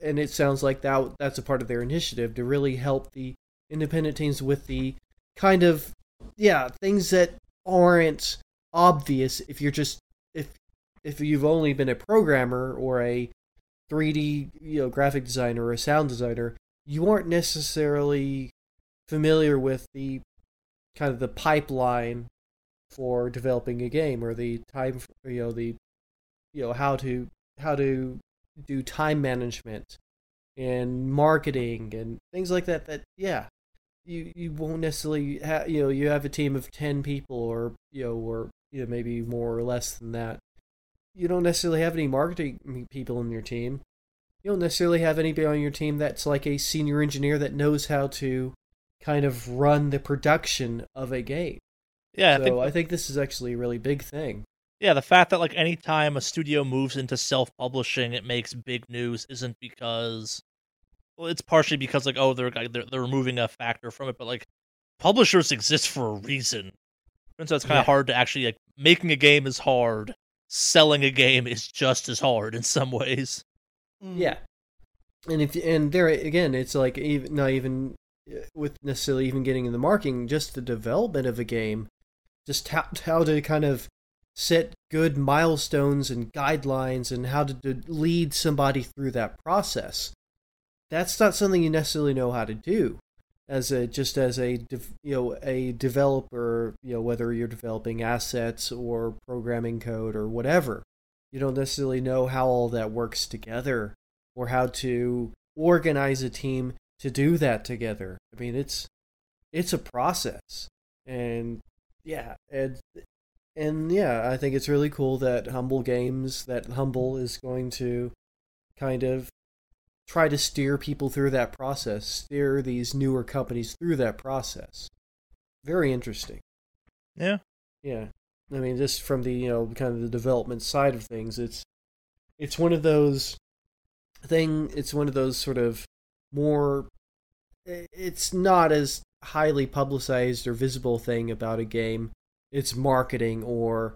and it sounds like that that's a part of their initiative to really help the independent teams with the kind of yeah things that aren't obvious if you're just if if you've only been a programmer or a 3D you know graphic designer or a sound designer, you aren't necessarily familiar with the kind of the pipeline for developing a game or the time you know the you know how to how to do time management and marketing and things like that that yeah you you won't necessarily have you know you have a team of 10 people or you know or you know maybe more or less than that you don't necessarily have any marketing people in your team. You don't necessarily have anybody on your team that's like a senior engineer that knows how to kind of run the production of a game. Yeah, so I think, I think this is actually a really big thing. Yeah, the fact that like anytime a studio moves into self-publishing, it makes big news isn't because well, it's partially because like oh they're they're, they're removing a factor from it, but like publishers exist for a reason. And so it's kind of Yeah. hard to actually like making a game is hard. Selling a game is just as hard in some ways. Mm. Yeah, and if and there again, it's like even not even uh, with necessarily even getting in the marketing, just the development of a game, just how how to kind of set good milestones and guidelines and how to d- lead somebody through that process. That's not something you necessarily know how to do as a just as a you know a developer you know whether you're developing assets or programming code or whatever you don't necessarily know how all that works together or how to organize a team to do that together. I mean it's it's a process. And yeah and and yeah i think it's really cool that humble games that humble is going to kind of try to steer people through that process steer these newer companies through that process. Very interesting. Yeah. yeah. I mean just from the you know kind of the development side of things it's it's one of those thing it's one of those sort of more it's not as highly publicized or visible thing about a game. It's marketing or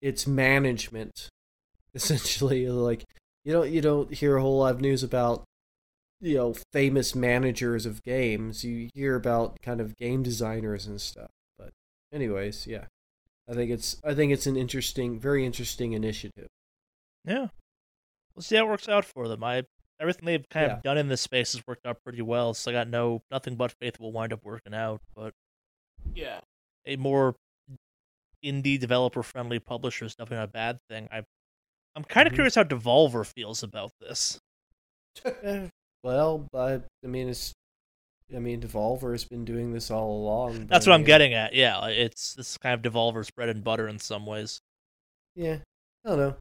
it's management essentially. Like you don't you don't hear a whole lot of news about you know famous managers of games you hear about kind of game designers and stuff but anyways yeah i think it's i think it's an interesting very interesting initiative Yeah. We'll see how it works out for them. I everything they've kind Yeah. of done in this space has worked out pretty well, so I got no nothing but faith will wind up working out. But Yeah. a more indie developer friendly publisher is definitely not a bad thing. I I'm kind of Mhm. curious how Devolver feels about this. Well I, I mean it's i mean devolver has been doing this all along That's what I'm getting at. Yeah, it's this kind of Devolver's bread and butter in some ways. yeah i don't know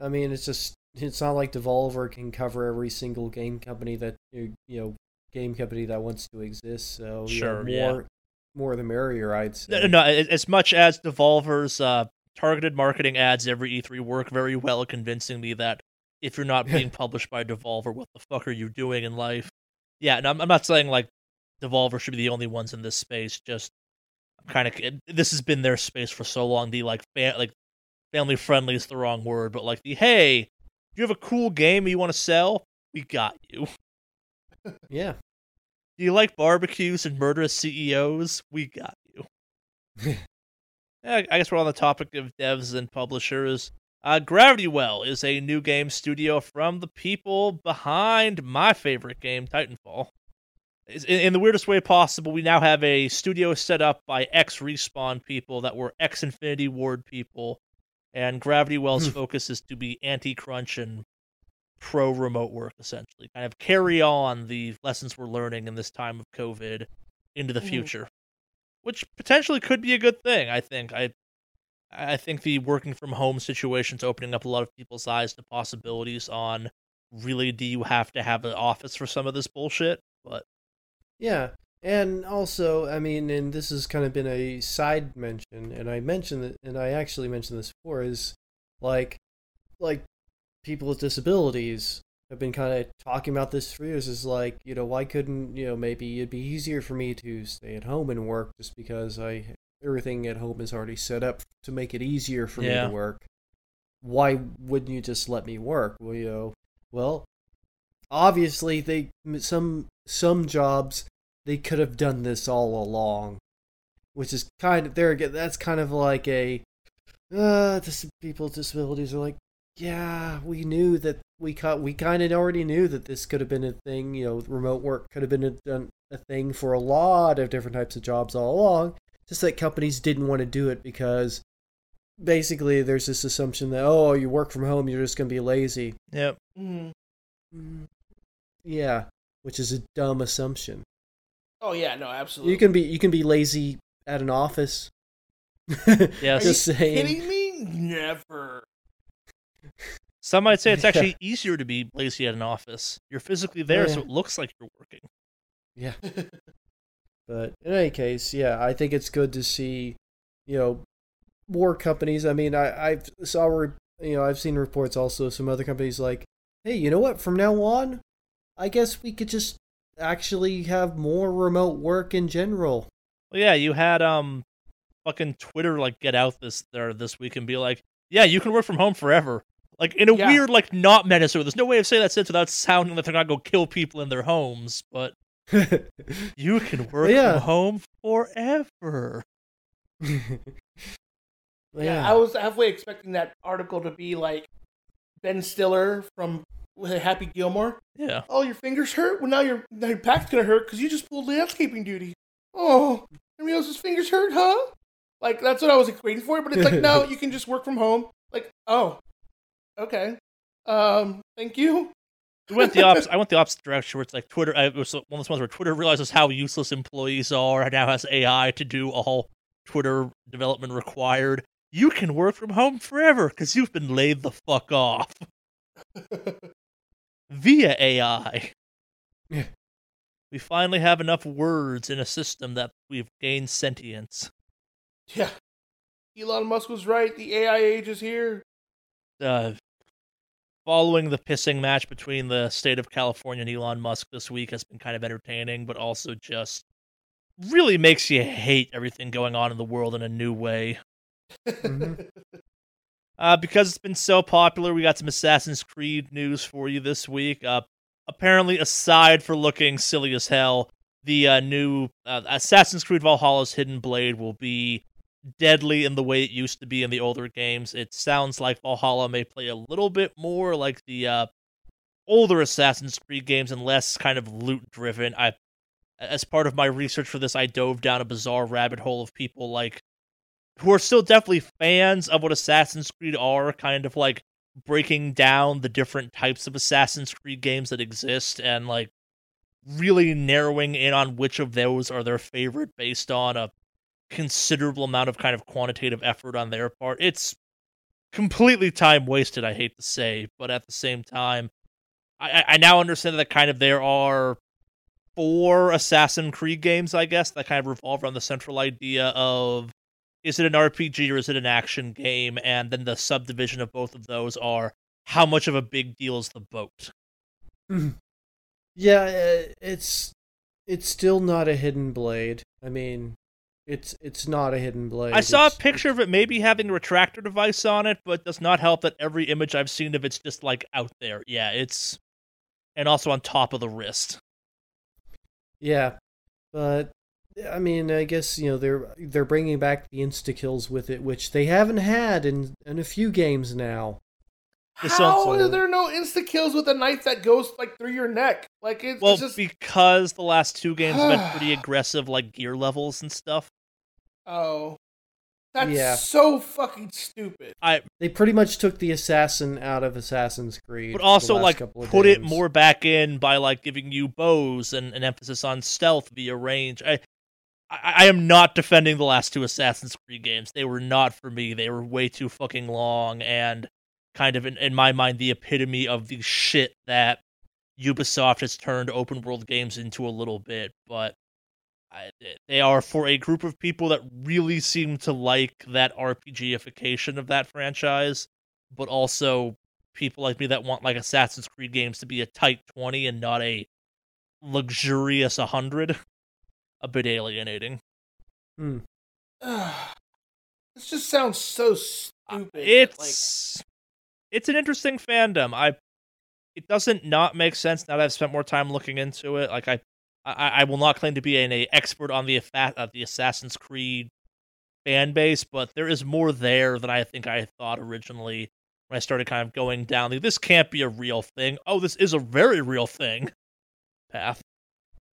i mean it's just it's not like devolver can cover every single game company that you you know game company that wants to exist so you know, Sure, yeah. more more the merrier i'd say No, no, as much as Devolver's uh, targeted marketing ads every E3 work very well at convincing me that if you're not being published by Devolver, what the fuck are you doing in life? Yeah, and I'm, I'm not saying like Devolver should be the only ones in this space. Just kind of this has been their space for so long. The like fa- like family friendly is the wrong word, but like the hey, you have a cool game you want to sell? We got you. yeah Do you like barbecues and murderous CEOs? We got you. Yeah, I guess we're on the topic of devs and publishers. Uh, Gravity Well is a new game studio from the people behind my favorite game, Titanfall. In, in the weirdest way possible, we now have a studio set up by ex Respawn people that were ex Infinity Ward people, and Gravity Well's focus is to be anti crunch and pro remote work, essentially. Kind of carry on the lessons we're learning in this time of COVID into the Mhm. future, which potentially could be a good thing. I think. I I think the working from home situation's opening up a lot of people's eyes to possibilities on really do you have to have an office for some of this bullshit? But Yeah, and also, I mean, and this has kind of been a side mention, and I mentioned it, and I actually mentioned this before, is like, like people with disabilities have been kind of talking about this for years. Is like, you know, why couldn't you know maybe it'd be easier for me to stay at home and work just because I everything at home is already set up to make it easier for me to work. Why wouldn't you just let me work? Well, you know, well, obviously they some some jobs they could have done this all along which is kind of there again that's kind of like a uh dis- people with disabilities are like yeah we knew that we cut we kind of already knew that this could have been a thing you know remote work could have been a, done a thing for a lot of different types of jobs all along just that companies didn't want to do it because basically there's this assumption that oh you work from home you're just going to be lazy yep. Mhm. Mm, Yeah, which is a dumb assumption. Oh yeah, no, absolutely. You can be you can be lazy at an office. Yes. Just saying. kidding me? Never. Some might say it's Yeah. actually easier to be lazy at an office. You're physically there, so Yeah. it looks like you're working. Yeah. But in any case, yeah, I think it's good to see, you know, more companies. I mean, I I've saw re- you know I've seen reports also some other companies like, hey, you know what? From now on, I guess we could just actually have more remote work in general. Well, yeah, you had um, fucking Twitter like get out this there this week and be like, yeah, you can work from home forever. Like in a Yeah. weird, like not menacing. There's no way of saying that sentence without sounding like they're not going to kill people in their homes, but you can work Yeah. from home forever. Yeah. I was halfway expecting that article to be like Ben Stiller from Happy Gilmore. Yeah. Oh, your fingers hurt? Well, now your now your back's gonna hurt because you just pulled landscaping duty. Oh, everybody else's fingers hurt, huh? Like that's what I was waiting for. But it's like no, you can just work from home. Like oh, okay. Um, thank you. We went the opposite. I went the opposite direction, where it's like Twitter. I, it was one of those ones where Twitter realizes how useless employees are, and now has AI to do all Twitter development required. You can work from home forever because you've been laid the fuck off via AI. Yeah. We finally have enough words in a system that we've gained sentience. yeah, Elon Musk was right. The AI age is here. Uh, following the pissing match between the state of California and Elon Musk this week has been kind of entertaining, but also just really makes you hate everything going on in the world in a new way. Mhm. Uh, because it's been so popular, we got some Assassin's Creed news for you this week. Uh, apparently, aside for looking silly as hell, the uh, new uh, Assassin's Creed Valhalla's Hidden Blade will be deadly in the way it used to be in the older games. It sounds like Valhalla may play a little bit more like the uh, older Assassin's Creed games and less kind of loot driven. I, as part of my research for this, I dove down a bizarre rabbit hole of people like who are still definitely fans of what Assassin's Creed are, kind of like breaking down the different types of Assassin's Creed games that exist and like really narrowing in on which of those are their favorite based on a considerable amount of kind of quantitative effort on their part. It's completely time wasted, I hate to say, but at the same time, I, I- now understand that kind of there are four Assassin Creed games, I guess, that kind of revolve around the central idea of is it an RPG or is it an action game? And then the subdivision of both of those are how much of a big deal is the boat? Yeah, uh, it's it's still not a hidden blade. I mean, it's it's not a hidden blade. I saw a picture of it maybe having a retractor device on it, but it does not help that every image I've seen of it's just like out there. Yeah, it's and also on top of the wrist. Yeah, but I mean, I guess you know they're they're bringing back the insta kills with it, which they haven't had in in a few games now. This How are there no insta kills with a knife that goes like through your neck? Like it's, Well, it's just because the last two games have been pretty aggressive, like gear levels and stuff. Oh, that's Yeah. so fucking stupid. I They pretty much took the assassin out of Assassin's Creed, but also like couple of put it more back in by like giving you bows and an emphasis on stealth via range. I, I I am not defending the last two Assassin's Creed games. They were not for me. They were way too fucking long and kind of in, in my mind the epitome of the shit that Ubisoft has turned open world games into a little bit, but I, they are for a group of people that really seem to like that RPGification of that franchise, but also people like me that want like Assassin's Creed games to be a tight 20 and not a luxurious 100. A bit alienating. Hmm. this just sounds so stupid. Uh, like, It's it's an interesting fandom. I it doesn't not make sense now that I've spent more time looking into it. Like I I, I will not claim to be an a expert on the uh, the Assassin's Creed fan base, but there is more there than I think I thought originally when I started kind of going down the this can't be a real thing. Oh, this is a very real thing path.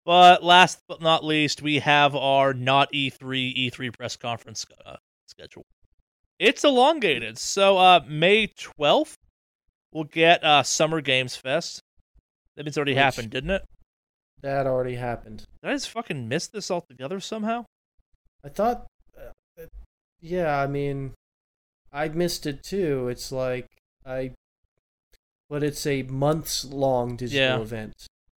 But last but not least, we have our not E E3 E3 press conference uh, schedule. It's elongated. So uh May 12th we'll get uh Summer Games Fest. That means it already Which- happened, didn't it? That already happened. Did I just fucking miss this altogether somehow? I thought, uh, yeah, I mean, I missed it too. It's like I, but it's a months long digital Yeah. event.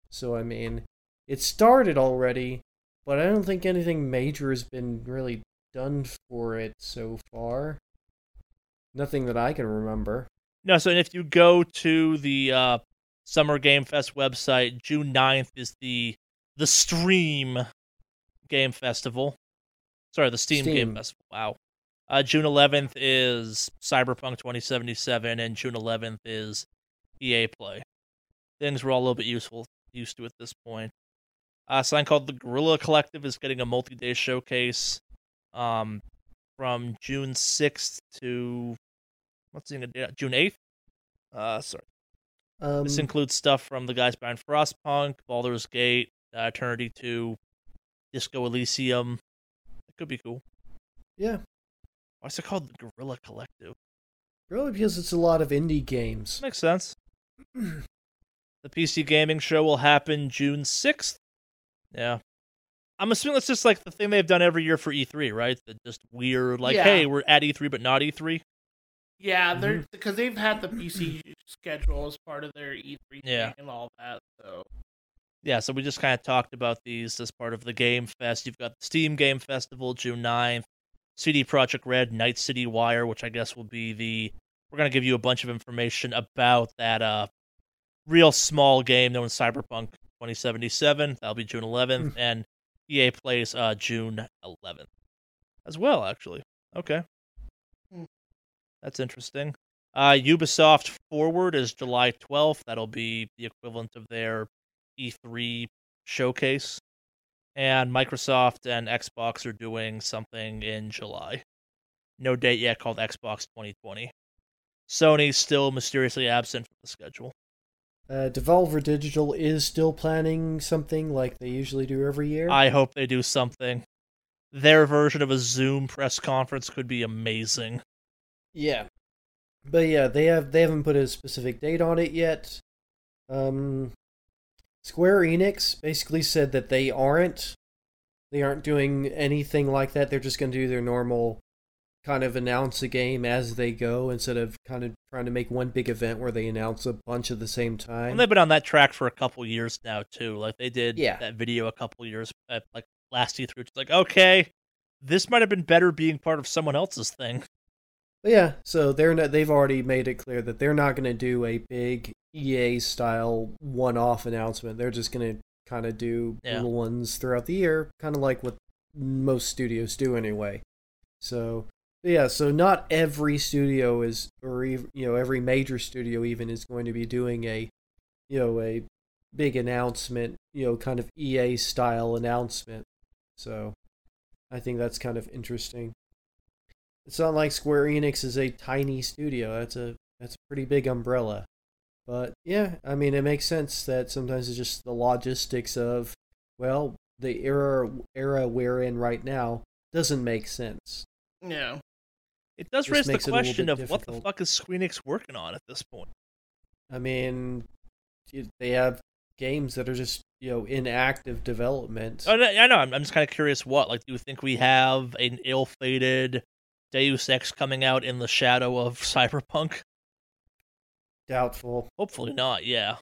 So I mean, it started already, but I don't think anything major has been really done for it so far. Nothing that I can remember. No, so if you go to the uh Summer Game Fest website, June 9th is the the Stream Game Festival. Sorry, the Steam, Game Steam. Festival. Wow. Uh, June 11th is Cyberpunk 2077, and June 11th is EA Play. Things we're all a little bit useful used to at this point. Uh, something called the Guerrilla Collective is getting a multi-day showcase, um, from June 6th to what's the date? June 8th. Uh, sorry. Um, This includes stuff from the guys behind Frostpunk, Baldur's Gate, uh, Eternity 2, Disco Elysium. It could be cool. yeah, Why is it called the Guerrilla Collective? really because it's a lot of indie games. Makes sense. The PC gaming show will happen June 6th. Yeah. I'm assuming that's just like the thing they've done every year for E3, right? The just weird, like, Yeah. hey, we're at E3 but not E E3. Yeah, they're Mm-hmm. because they've had the PC schedule as part of their E3 Yeah. and all that. So Yeah, so we just kind of talked about these as part of the Game Fest. You've got the Steam Game Festival June 9th, CD Projekt Red Night City Wire, which I guess will be the we're going to give you a bunch of information about that uh real small game known as Cyberpunk 2077. That'll be June 11th and EA plays uh June 11th as well actually. Okay. That's interesting. Uh Ubisoft Forward is July 12th. That'll be the equivalent of their E3 showcase. And Microsoft and Xbox are doing something in July. No date yet called Xbox 2020. Sony's still mysteriously absent from the schedule. Uh, Devolver Digital is still planning something like they usually do every year. I hope they do something. Their version of a Zoom press conference could be amazing. Yeah. But yeah, they have they haven't put a specific date on it yet. Um Square Enix basically said that they aren't they aren't doing anything like that. They're just going to do their normal kind of announce a game as they go instead of kind of trying to make one big event where they announce a bunch at the same time. And they've been on that track for a couple years now too. Like they did Yeah. that video a couple years uh, like last E3. It's like, okay, this might have been better being part of someone else's thing. But yeah, so they're not, they've already made it clear that they're not going to do a big EA style one-off announcement. They're just going to kind of do Yeah. little ones throughout the year, kind of like what most studios do anyway. So yeah, so not every studio is, or ev- you know, every major studio even is going to be doing a, you know, a big announcement, you know, kind of EA style announcement. So I think that's kind of interesting. It's not like Square Enix is a tiny studio. That's a that's a pretty big umbrella. But yeah, I mean it makes sense that sometimes it's just the logistics of well, the era era we're in right now doesn't make sense. Yeah. It does raise the makes it a little question of what the fuck is Square Enix working on at this point? I mean, they have games that are just you know in active development. Oh, no, I know. I'm, I'm just kind of curious. What like do you think we have an ill-fated Deus Ex coming out in the shadow of Cyberpunk? Doubtful, Hopefully not. Yeah.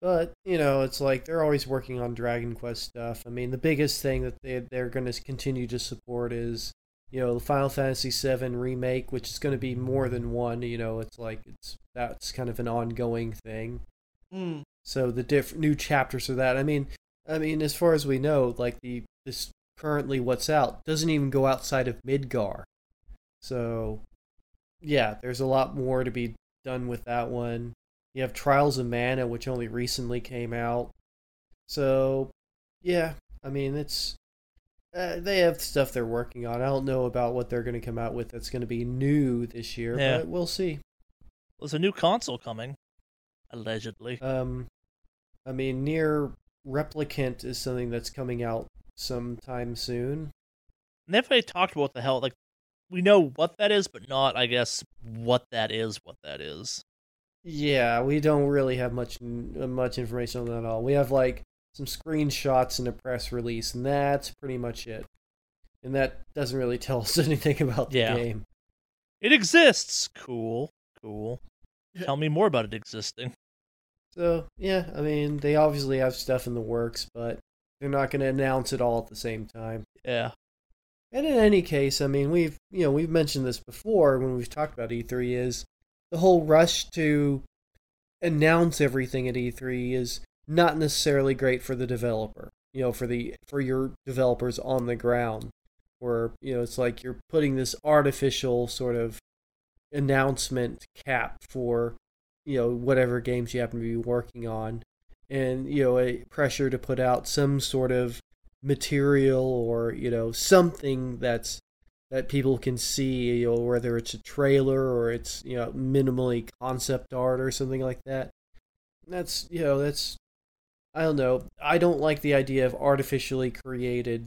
but you know, it's like they're always working on Dragon Quest stuff. I mean, the biggest thing that they they're going to continue to support is you know the Final Fantasy VII remake, which is going to be more than one. You know, it's like it's that's kind of an ongoing thing. Mm. So the diff- new chapters of that. I mean, I mean, as far as we know, like the this currently what's out doesn't even go outside of Midgar. So, yeah, there's a lot more to be done with that one. You have Trials of Mana, which only recently came out. So, yeah, I mean, it's uh, they have stuff they're working on. I don't know about what they're going to come out with that's going to be new this year, Yeah. but we'll see. There's a new console coming, allegedly. Um, I mean, NieR Replicant is something that's coming out sometime soon. They've talked about the hell. Like we know what that is, but not, I guess, what that is. What that is. Yeah, we don't really have much uh, much information on that at all. We have like some screenshots and a press release, and that's pretty much it. And that doesn't really tell us anything about the Yeah. game. It exists. Cool. Cool. Tell me more about it existing. So yeah, I mean, they obviously have stuff in the works, but they're not going to announce it all at the same time. Yeah. And in any case, I mean, we've you know we've mentioned this before when we've talked about E3 is the whole rush to announce everything at E3 is not necessarily great for the developer. You know, for the for your developers on the ground, where you know it's like you're putting this artificial sort of announcement cap for you know whatever games you happen to be working on, and you know a pressure to put out some sort of material or you know something that's that people can see you know whether it's a trailer or it's you know minimally concept art or something like that. That's you know that's i don't know. I don't like the idea of artificially created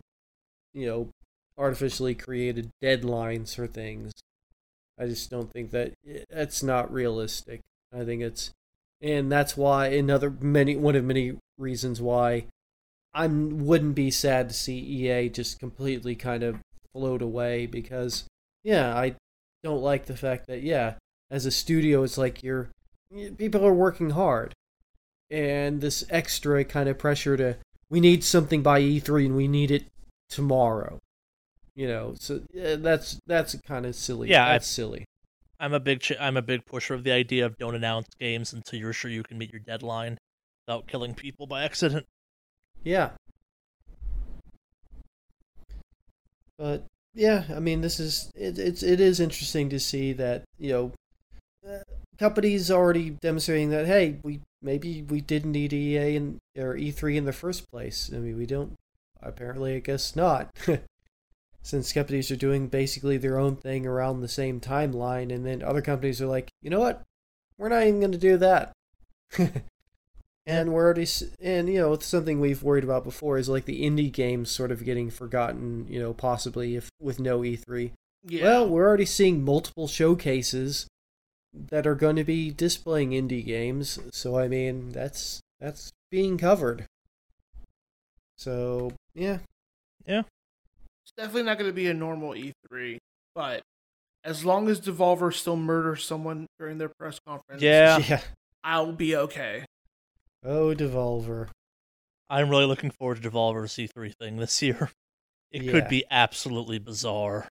you know artificially created deadlines for things. I just don't think that eh, that's not realistic. I think it's and that's why another many one of many reasons why I wouldn't be sad to see EA just completely kind of float away because, yeah, I don't like the fact that, yeah, as a studio, it's like you're people are working hard, and this extra kind of pressure to we need something by E3 and we need it tomorrow. You know, so yeah, that's that's kind of silly. Yeah, I- that's silly. I'm a big I'm a big pusher of the idea of don't announce games until you're sure you can meet your deadline without killing people by accident. Yeah. But yeah, I mean, this is it, it's it is interesting to see that you know uh, companies already demonstrating that hey, we maybe we didn't need EA and or E3 in the first place. I mean, we don't. Apparently, I guess not. Since companies are doing basically their own thing around the same timeline, and then other companies are like, you know what, we're not even going to do that. and we're already and you know it's something we've worried about before is like the indie games sort of getting forgotten you know possibly if with no e3 Yeah. well we're already seeing multiple showcases that are going to be displaying indie games so i mean that's that's being covered so yeah Yeah. it's definitely not going to be a normal E3, but as long as Devolver still murders someone during their press conference, Yeah. yeah I'll be okay. Oh devolver I'm really looking forward to Devolver's C3 thing this year. It could be absolutely bizarre.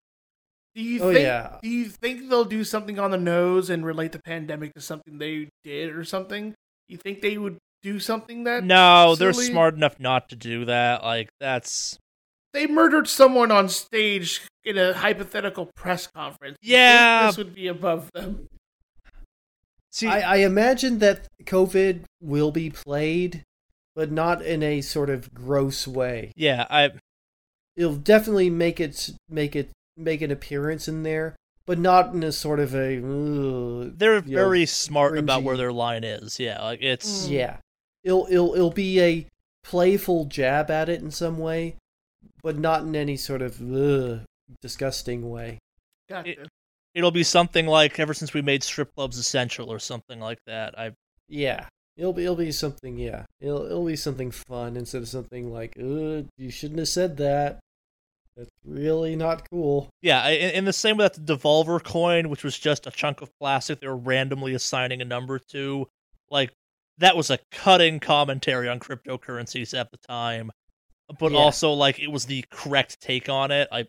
Do you oh think? yeah Do you think they'll do something on the nose and relate the pandemic to something they did or something? You think they would do something that No, they're smart enough not to do that. Like that's they murdered someone on stage in a hypothetical press conference? Yeah. this would be above them. See I, I imagine that COVID will be played, but not in a sort of gross way. Yeah, I it'll definitely make it make it make an appearance in there, but not in a sort of a. ugh, They're you know, very smart about where their line is. Yeah, like it's Mm. yeah. It'll it'll it'll be a playful jab at it in some way, but not in any sort of ugh, disgusting way. Gotcha. It'll be something like ever since we made strip clubs essential or something like that. I Yeah. It'll be it'll be something yeah. It'll it'll be something fun instead of something like, uh, you shouldn't have said that. That's really not cool. yeah, I- in, in the same way that the Devolver coin, which was just a chunk of plastic they were randomly assigning a number to, like that was a cutting commentary on cryptocurrencies at the time, but Yeah. also like it was the correct take on it. I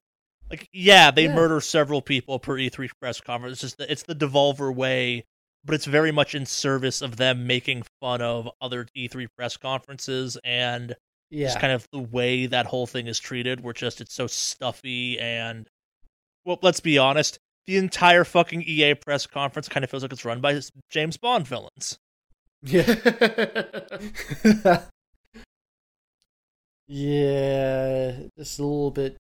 like yeah, they Yeah. murder several people per E3 press conference. It's just the, it's the Devolver way, but it's very much in service of them making fun of other E3 press conferences and Yeah. just kind of the way that whole thing is treated, where just it's so stuffy and well, let's be honest, the entire fucking EA press conference kind of feels like it's run by James Bond villains. Yeah. yeah, just a little bit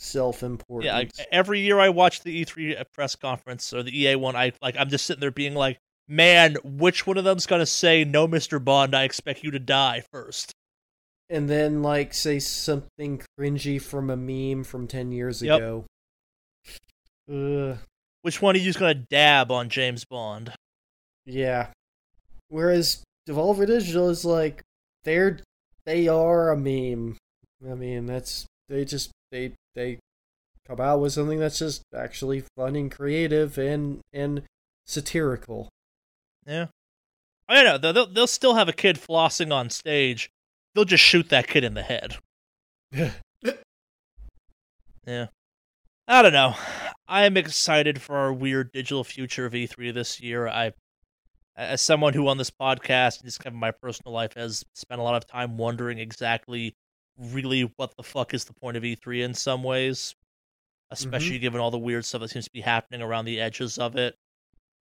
self-important. Yeah, like, every year I watch the E3 press conference or the EA one, I like I'm just sitting there being like, man, which one of them's gonna say no, Mister Bond? I expect you to die first. and then like say something cringy from a meme from 10 years Yep. ago. Ugh, Which one of you's gonna dab on James Bond? yeah. Whereas Devolver Digital is like they're they are a meme. I mean, that's they just they they come out with something that's just actually fun and creative and and satirical. Yeah. I don't know. They'll, they'll still have a kid flossing on stage. They'll just shoot that kid in the head. Yeah. Yeah. I don't know. I am excited for our weird digital future of E3 this year. I, as someone who on this podcast, and just kind of my personal life, has spent a lot of time wondering exactly, really, what the fuck is the point of E3 in some ways, especially given all the weird stuff that seems to be happening around the edges of it.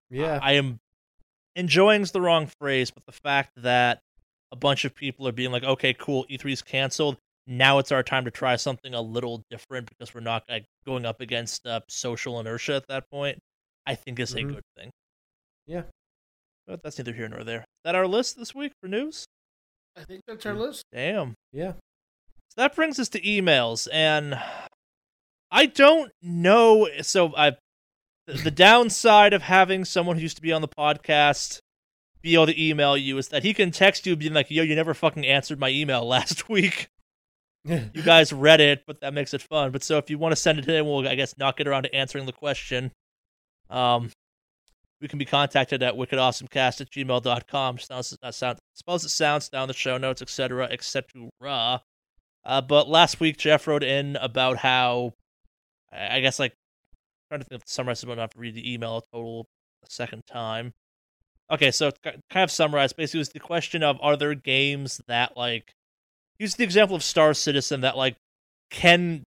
yeah. I am enjoying is the wrong phrase, but the fact that a bunch of people are being like, okay, cool, E3's canceled. Now it's our time to try something a little different because we're not like, going up against uh, social inertia at that point. I think is Mhm. a good thing. Yeah. But that's neither here nor there. Is that our list this week for news? I think that's our list. Damn. yeah. So that brings us to emails, and I don't know. So I, the, downside of having someone who used to be on the podcast be able to email you is that he can text you being like, "Yo, you never fucking answered my email last week. You guys read it, but that makes it fun." But so if you want to send it in, we'll I guess not get around to answering the question. Um, we can be contacted at wickedawesomecast at gmail.com. Sounds, uh, sound, spells it sounds down the show notes, etc., etc. Uh, but last week, Jeff wrote in about how, I I guess, like, trying to think of the summarize, but not to read the email a total a second time. Okay, so kind of summarized. basically, was the question of are there games that, like, use the example of Star Citizen that, like, can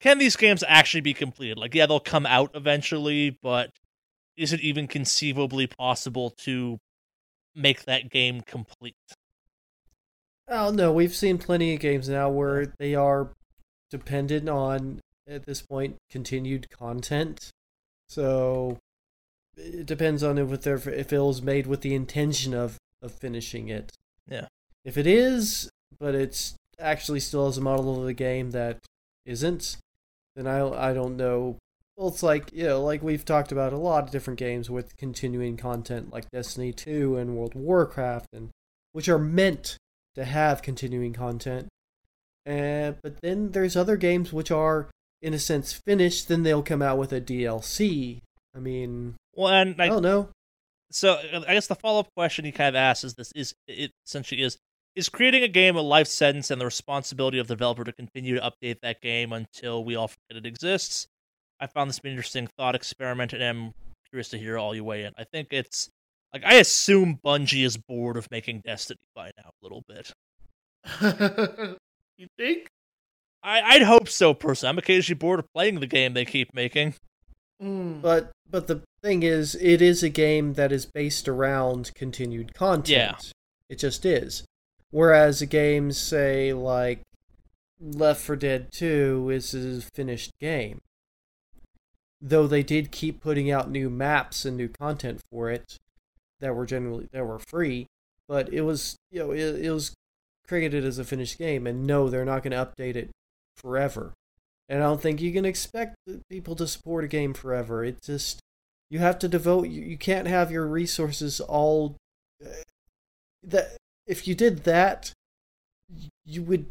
can these games actually be completed? Like, yeah, they'll come out eventually, but is it even conceivably possible to make that game complete? Oh no, we've seen plenty of games now where they are dependent on at this point continued content. So it depends on if they're if it was made with the intention of of finishing it. Yeah. If it is, but it's actually still has a model of the game that isn't, then I I don't know. Well, it's like you know, like we've talked about a lot of different games with continuing content, like Destiny Two and World of Warcraft, and which are meant to have continuing content. Uh, but then there's other games which are, in a sense, finished. Then they'll come out with a DLC. I mean, Well, and I like, don't know. so I guess the follow up question he kind of asks is this: is it essentially is is creating a game a life sentence and the responsibility of the developer to continue to update that game until we all forget it exists? I found this an interesting thought experiment, and I'm curious to hear all you weigh in. I think it's like I assume Bungie is bored of making Destiny by now a little bit. you think? I, I'd hope so, personally. I'm occasionally bored of playing the game they keep making. Mm. But but the thing is, it is a game that is based around continued content. Yeah. It just is. Whereas games say like Left 4 Dead 2 is a finished game. Though they did keep putting out new maps and new content for it that were generally that were free, but it was you know it, it was created as a finished game and no they're not going to update it forever. And I don't think you can expect people to support a game forever. It just you have to devote you, you can't have your resources all uh, that if you did that you would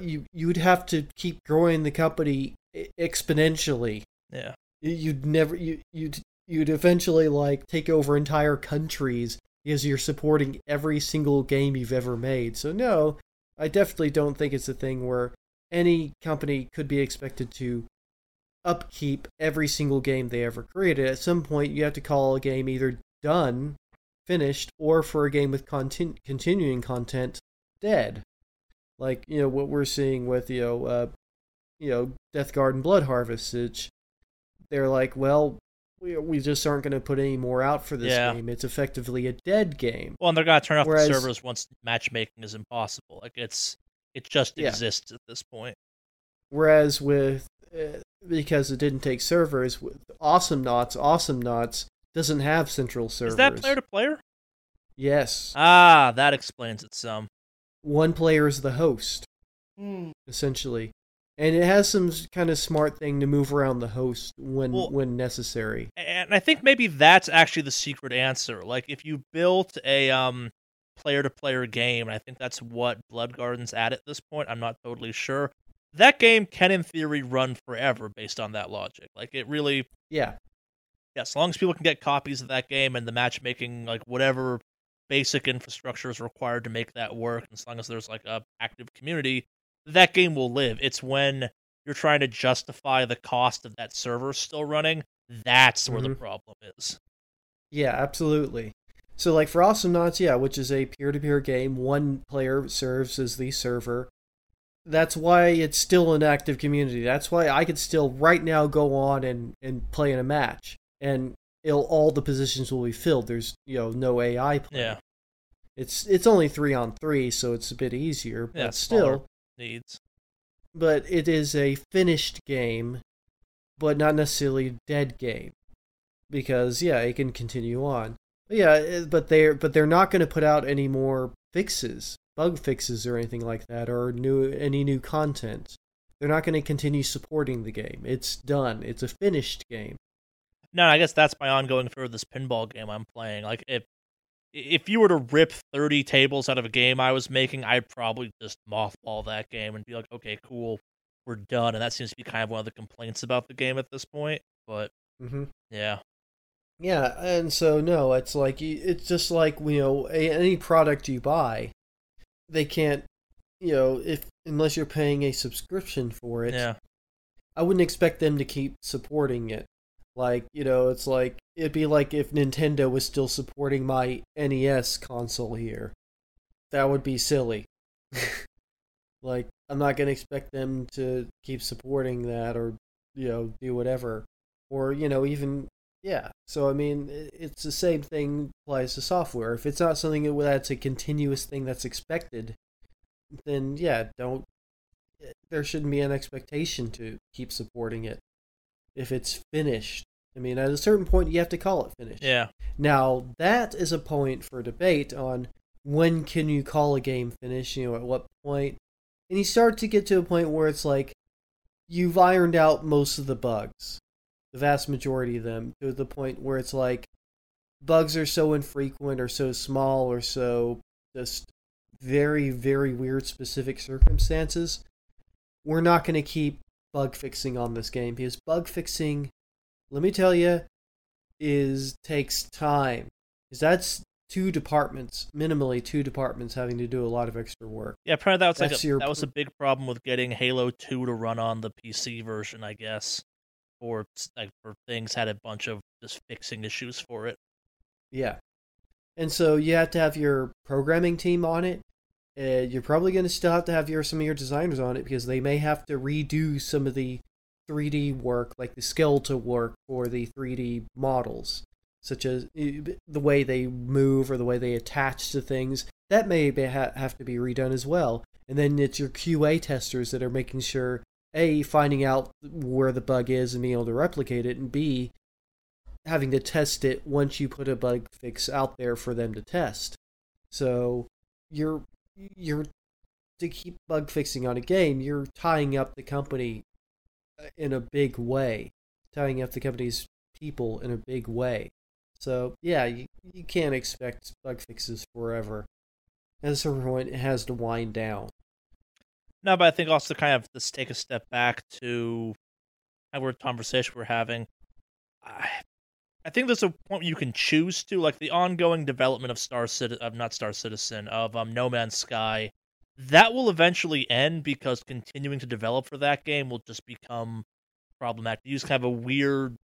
you you would have to keep growing the company exponentially. Yeah. You'd never you you'd you'd eventually like take over entire countries because you're supporting every single game you've ever made. So no, I definitely don't think it's a thing where any company could be expected to upkeep every single game they ever created. At some point, you have to call a game either done, finished, or for a game with content, continuing content, dead like you know what we're seeing with you know uh, you know Death Guard and Blood Harvest. Which they're like, well, we we just aren't going to put any more out for this Yeah. game. It's effectively a dead game. Well, and they're gonna turn off Whereas- the servers once matchmaking is impossible. Like it's it just Yeah. exists at this point. Whereas with uh, because it didn't take servers, with Awesomenauts, Awesome Knots doesn't have central servers. Is that player to player? yes, Ah, that explains it some. one player is the host Hmm. essentially. And it has some kind of smart thing to move around the host when Well- when necessary. And I think maybe that's actually the secret answer. Like if you built a um player to player game, and I think that's what Blood Garden's at at this point. I'm not totally sure. That game can in theory run forever based on that logic. Like it really Yeah, yeah, as long as people can get copies of that game and the matchmaking, like whatever basic infrastructure is required to make that work, as long as there's like a active community, that game will live. It's when you're trying to justify the cost of that server still running, that's where the Mhm. problem is. Yeah, absolutely. So, like for Awesome yeah, which is a peer to peer game, one player serves as the server. That's why it's still an active community. That's why I could still right now go on and, and play in a match, and it'll, all the positions will be filled. There's you know no AI play. Yeah, It's it's only three on three, so it's a bit easier. But Yeah, still. Needs. but it is a finished game, but not necessarily a dead game, because yeah, it can continue on. But yeah, eh, but they're but they're not going to put out any more fixes, bug fixes or anything like that, or new any new content. They're not going to continue supporting the game. It's done. It's a finished game. No, I guess that's my ongoing for this pinball game I'm playing. Like if if you were to rip 30 tables out of a game I was making, I'd probably just mothball that game and be like, okay, cool, we're done. And that seems to be kind of one of the complaints about the game at this point. But hmm yeah, Yeah, and so no, it's like it's just like you know a, any product you buy, they can't, you know, if unless you're paying a subscription for it. yeah, I wouldn't expect them to keep supporting it. Like you know, it's like it'd be like if Nintendo was still supporting my NES console here. That would be silly. like I'm not gonna expect them to keep supporting that or you know do whatever or you know even yeah. So I mean, it's the same thing applies to software. If it's not something that's a continuous thing that's expected, then yeah, don't. Eh, there shouldn't be an expectation to keep supporting it if it's finished. I mean, at a certain point, you have to call it finished. yeah. Now that is a point for debate on when can you call a game finished. You know, at what point. point, and you start to get to a point where it's like you've ironed out most of the bugs, the vast majority of them, to the point where it's like bugs are so infrequent or so small or so just very very weird specific circumstances. We're not going to keep bug fixing on this game because bug fixing, let me tell you, is takes time. Because that's two departments, minimally two departments having to do a lot of extra work. Yeah, apparently that was like a, your that was a big problem with getting Halo 2 to run on the PC version, I guess. Or like for things had a bunch of just fixing issues for it. Yeah. And so you have to have your programming team on it. Uh, you're probably going to still have to have your some of your designers on it because they may have to redo some of the 3D work, like the skeletal work for the 3D models. such as uh, the way they move or the way they attach to things. That may ha- have to be redone as well. And then it's your QA testers that are making sure a finding out where the bug is and being able to replicate it, and b having to test it once you put a bug fix out there for them to test. So you're you're to keep bug fixing on a game, you're tying up the company uh, in a big way, tying up the company's people in a big way. So yeah, you, you can't expect bug fixes forever. At certain point, it has to wind down. No, but I think also kind of let's take a step back to our conversation we're having. I think there's a point you can choose to, like the ongoing development of Star Citizen, of not Star Citizen, of um, No Man's Sky. That will eventually end because continuing to develop for that game will just become problematic. use kind of a weird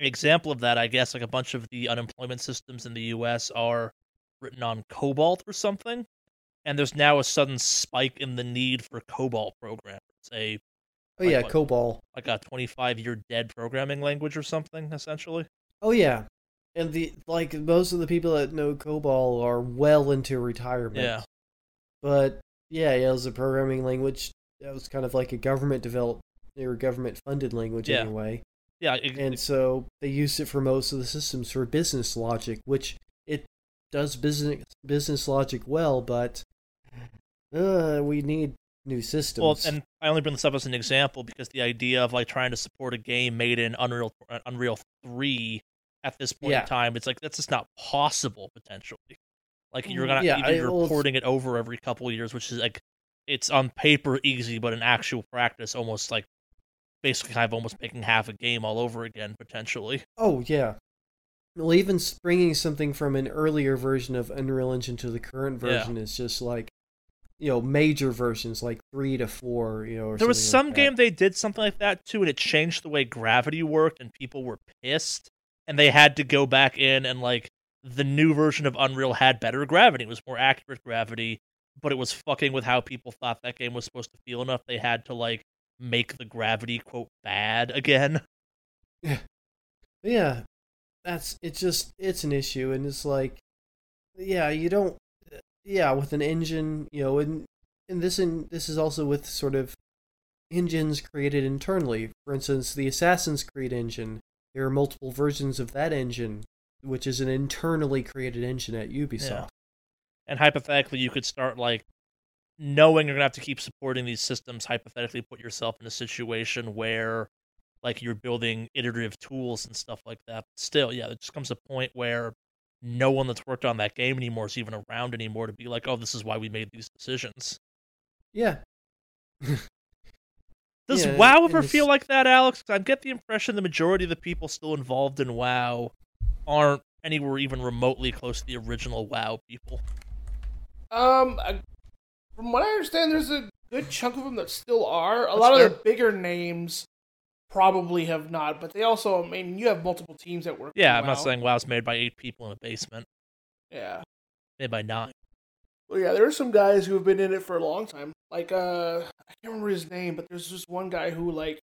example of that, I guess, like a bunch of the unemployment systems in the U.S. are written on COBOL or something, and there's now a sudden spike in the need for COBOL programmers. A oh yeah, COBOL, like a 25 year dead programming language or something, essentially. Oh yeah, and the like most of the people that know COBOL are well into retirement. Yeah, but yeah, yeah, it was a programming language that was kind of like a government developed or government funded language yeah. anyway. Yeah, it, and so they used it for most of the systems for business logic, which it does business business logic well, but uh, we need new systems. Well, and I only bring this up as an example because the idea of like trying to support a game made in Unreal uh, Unreal Three at this point Yeah. in time, it's like that's just not possible potentially. Like you're gonna Yeah, you're I- well, it over every couple years, which is like it's on paper easy, but in actual practice, almost like basically kind of almost making half a game all over again potentially. Oh yeah. Well, even bringing something from an earlier version of Unreal Engine to the current Yeah. version is just like, you know, major versions like three to four. You know, or There was some like game they did something like that too, and it changed the way gravity worked, and people were pissed, and they had to go back in and like the new version of Unreal had better gravity, it was more accurate gravity, but it was fucking with how people thought that game was supposed to feel enough. They had to like make the gravity quote bad again. But yeah, that's it's just it's an issue, and it's like, yeah, you don't, yeah, with an engine, you know, and and this in this is also with sort of engines created internally. For instance, the Assassin's Creed engine. There are multiple versions of that engine, which is an internally created engine at Ubisoft. Yeah. And hypothetically, you could start like knowing you're gonna have to keep supporting these systems. Hypothetically, put yourself in a situation where like you're building iterative tools and stuff like that. But Still, yeah, it just comes a point where no one that's worked on that game anymore is even around anymore to be like, oh, this is why we made these decisions. Yeah. Does Yeah, WoW ever it's- feel like that, Alex? 'Cause I get the impression the majority of the people still involved in WoW aren't anywhere even remotely close to the original WoW people. Um, I, from what I understand, there's a good chunk of them that still are. A That's lot of fair. the bigger names probably have not, but they also, I mean, you have multiple teams that work. Yeah, I'm not WoW. saying WoW's made by eight people in a basement. Yeah. Made by nine. Well, yeah, there are some guys who have been in it for a long time. Like, uh, I can't remember his name, but there's just one guy who like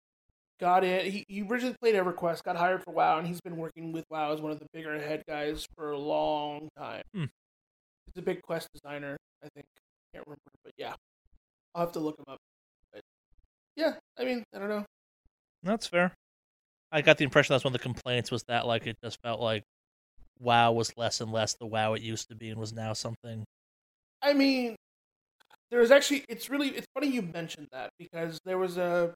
got in. He, he originally played EverQuest, got hired for WoW, and he's been working with WoW as one of the bigger head guys for a long time. Hmm. He's a big quest designer, I think. I Can't remember, but yeah, I'll have to look him up. But yeah, I mean, I don't know. That's fair. I got the impression that's one of the complaints was that like it just felt like WoW was less and less the WoW it used to be and was now something. I mean, there was actually. It's really. It's funny you mentioned that because there was a.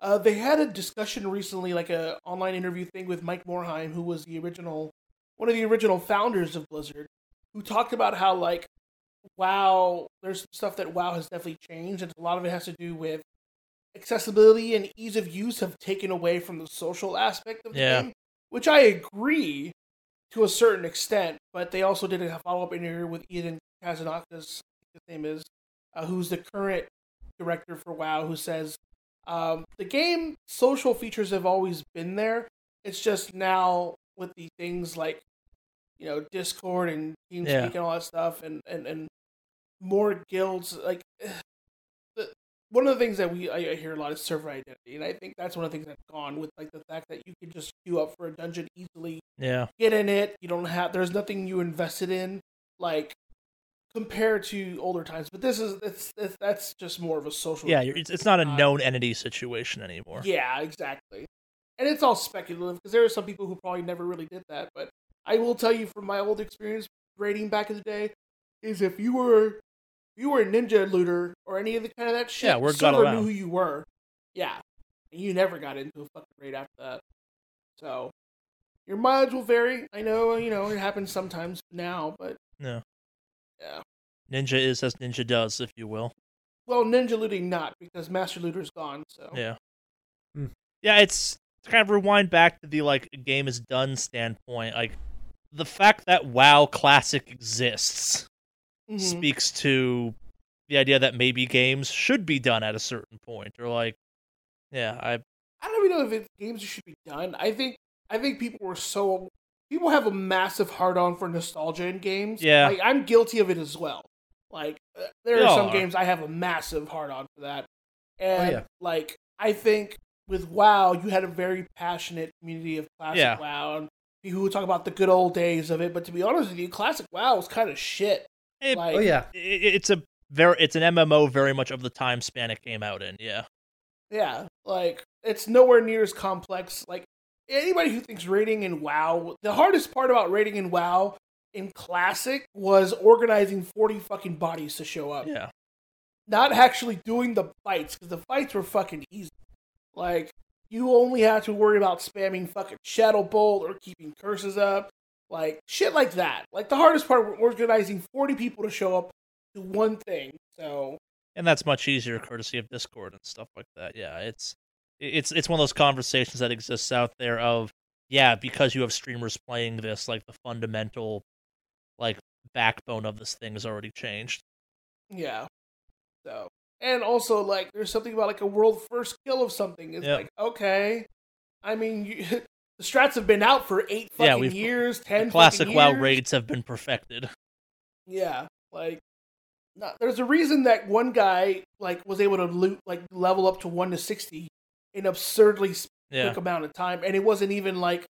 Uh, they had a discussion recently, like a online interview thing with Mike Morhaime, who was the original, one of the original founders of Blizzard, who talked about how like, WoW. There's some stuff that WoW has definitely changed, and a lot of it has to do with accessibility and ease of use have taken away from the social aspect of the Yeah. game, which I agree to a certain extent. But they also did a follow up interview with Eden Kazanakis, his name is, uh, who's the current director for WoW, who says um, the game social features have always been there. It's just now with the things like you know Discord and TeamSpeak Yeah. and all that stuff, and and and more guilds like. The, one of the things that we I, I hear a lot is server identity, and I think that's one of the things that's gone with like the fact that you can just queue up for a dungeon easily, Yeah. get in it. You don't have there's nothing you invested in like compared to older times. But this is it's, it's that's just more of a social. Yeah, it's, it's not a Uh, known entity situation anymore. Yeah, exactly. And it's all speculative because there are some people who probably never really did that. But I will tell you from my old experience raiding back in the day, is if you were if you were a ninja looter or any of the kind of that shit, Yeah, word got around. knew who you were. Yeah, and you never got into a fucking raid after that. So your mileage will vary. I know, you know, it happens sometimes now, but No. Yeah. Ninja is as ninja does, if you will. Well, ninja looting not because master looter's gone. So Yeah. Hmm. Yeah, it's to kind of rewind back to the like game is done standpoint. Like the fact that WoW Classic exists Mhm. speaks to the idea that maybe games should be done at a certain point, or like, yeah, I I don't even know if it's games should be done. I think I think people were so people have a massive hard on for nostalgia in games. Yeah. like I'm guilty of it as well. Like uh, there are some are. games I have a massive hard on for that, and yeah. like I think with WoW, you had a very passionate community of classic Yeah. WoW and people who talk about the good old days of it. But to be honest with you, classic WoW was kind of shit. it, Like, Oh yeah. it- it's a very it's an MMO very much of the time span it came out in. Yeah, Yeah, like it's nowhere near as complex. Like anybody who thinks rating in WoW, the hardest part about rating in WoW in Classic was organizing forty fucking bodies to show up, yeah, not actually doing the fights because the fights were fucking easy. Like you only had to worry about spamming fucking Shadow Bolt or keeping curses up, like shit like that. Like the hardest part was organizing forty people to show up to one thing. So and that's much easier courtesy of Discord and stuff like that. Yeah, it's it's it's one of those conversations that exists out there of yeah because you have streamers playing this like the fundamental like backbone of this thing has already changed. Yeah. So and also like there's something about like a world first kill of something. It's Yep. like okay, I mean you, the strats have been out for eight fucking Yeah, years, ten Classic fucking WoW raids have been perfected. Yeah, like not, there's a reason that one guy like was able to loot like level up to one to sixty in absurdly s- Yeah, quick amount of time, and it wasn't even like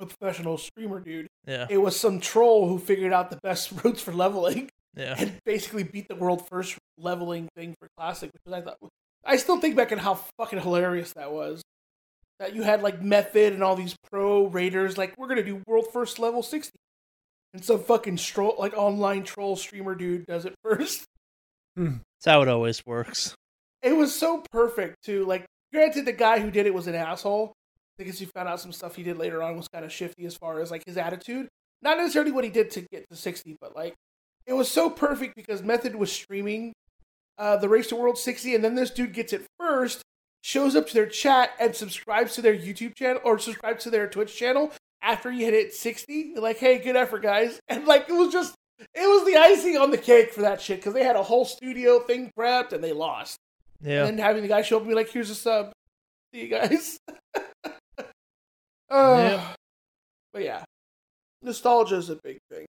a professional streamer dude. yeah, It was some troll who figured out the best routes for leveling. yeah. and basically beat the world first leveling thing for classic, which I thought I still think back on how fucking hilarious that was. That you had like Method and all these pro raiders like we're gonna do world first level sixty, and some fucking stroll like online troll streamer dude does it first. Hmm. That's how it always works. It was so perfect too. Like, granted, the guy who did it was an asshole because you found out some stuff he did later on was kind of shifty as far as like his attitude. Not necessarily what he did to get to sixty, but like it was so perfect because Method was streaming uh, the Race to World sixty, and then this dude gets it first, shows up to their chat, and subscribes to their YouTube channel or subscribes to their Twitch channel after he hit it sixty. Like, hey, good effort, guys! And like it was just. It was the icing on the cake for that shit because they had a whole studio thing prepped and they lost. Yeah, And then having the guy show up and be like, here's a sub. See you guys. uh, Yeah. But yeah, nostalgia is a big thing.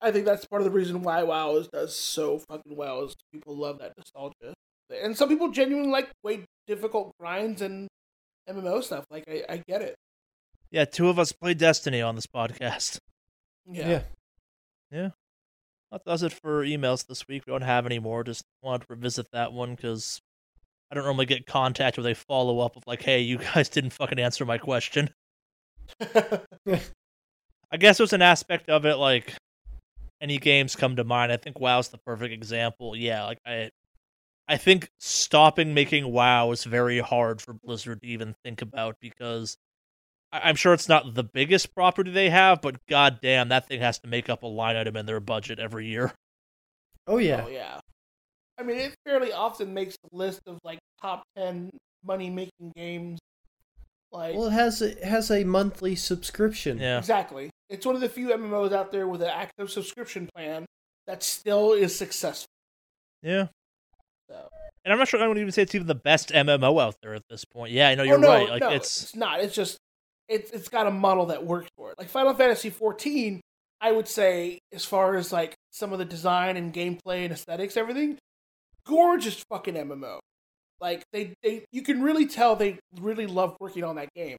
I think that's part of the reason why WoW is, does so fucking well is people love that nostalgia. And some people genuinely like way difficult grinds and MMO stuff. Like, I, I get it. yeah. Two of us play Destiny on this podcast. Yeah. Yeah. That does it for emails this week. We don't have any more. Just wanted to revisit that one because I don't normally get contact with a follow up of like, "Hey, you guys didn't fucking answer my question." I guess there's an aspect of it like any games come to mind. I think WoW's the perfect example. Yeah, like I I think stopping making WoW is very hard for Blizzard to even think about because I- I'm sure it's not the biggest property they have, but goddamn, that thing has to make up a line item in their budget every year. Oh yeah. Oh, yeah. I mean, it fairly often makes the list of like top 10 money making games. Like, Well, it has it has a monthly subscription. Yeah, Exactly. It's one of the few MMOs out there with an active subscription plan that still is successful. yeah. So. And I'm not sure I would even say it's even the best MMO out there at this point. Yeah, I know Oh, you're no, right. Like no, it's not. It's just it's it's got a model that works for it. Like Final Fantasy 14, I would say, as far as like some of the design and gameplay and aesthetics, everything, gorgeous fucking MMO. Like they, they, you can really tell they really love working on that game,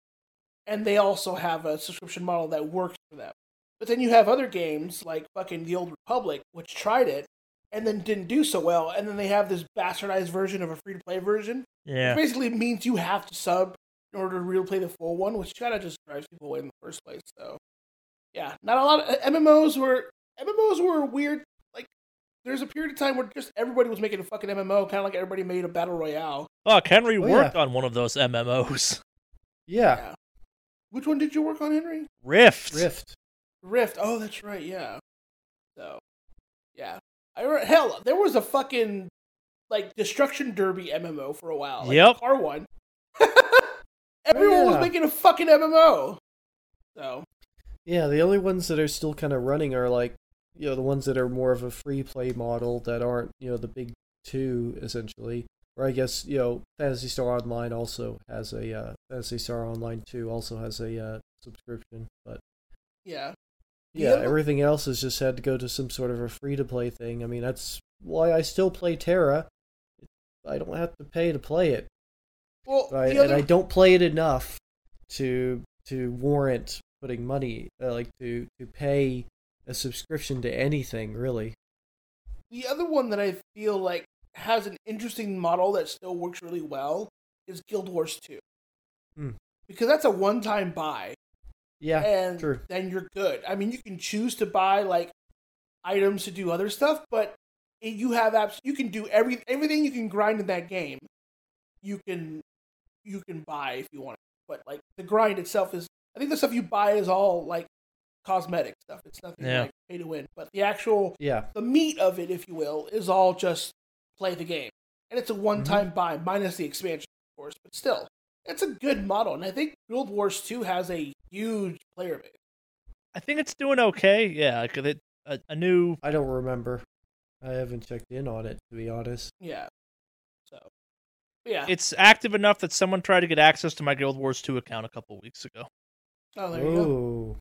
and they also have a subscription model that works for them. But then you have other games like fucking The Old Republic, which tried it and then didn't do so well, and then they have this bastardized version of a free to play version, Yeah. which basically means you have to sub in order to really play the full one, which kind of just drives people away in the first place. So, yeah, not a lot of uh, MMOs were MMOs were weird. Like, there's a period of time where just everybody was making a fucking MMO, kind of like everybody made a battle royale. Fuck, Henry Oh, worked yeah. on one of those MMOs. Yeah, Which one did you work on, Henry? Rift. Rift. Rift. Oh, that's right. Yeah. So, yeah. I re- hell, there was a fucking like destruction derby MMO for a while. Like Yep. a car one. Everyone was yeah. making a fucking MMO. So Yeah, the only ones that are still kind of running are like, you know, the ones that are more of a free play model that aren't, you know, the big two essentially. Or I guess, you know, Phantasy Star Online also has a uh, Phantasy Star Online 2 also has a uh, subscription, but yeah, The yeah, everything else has just had to go to some sort of a free to play thing. I mean, that's why I still play TERA. I don't have to pay to play it. Well, I, the and I don't play it enough to to warrant putting money uh, like to to pay a subscription to anything really. the other one that I feel like has an interesting model that still works really well is Guild Wars Two. Hmm. Because that's a one-time buy, Yeah, and true. then you're good. I mean, you can choose to buy like items to do other stuff, but you have apps. You can do every everything you can grind in that game. You can you can buy if you want, but like the grind itself is. I think the stuff you buy is all like cosmetic stuff. It's nothing Yeah. like pay to win, but the actual Yeah, the meat of it, if you will, is all just play the game, and it's a mm-hmm. one-time buy minus the expansion, of course. But still, it's a good model, and I think Guild Wars Two has a huge player base. I think it's doing okay. Yeah, like it, a, a new. I don't remember. I haven't checked in on it to be honest. Yeah. So, but yeah. It's active enough that someone tried to get access to my Guild Wars 2 account a couple weeks ago. oh, there you go.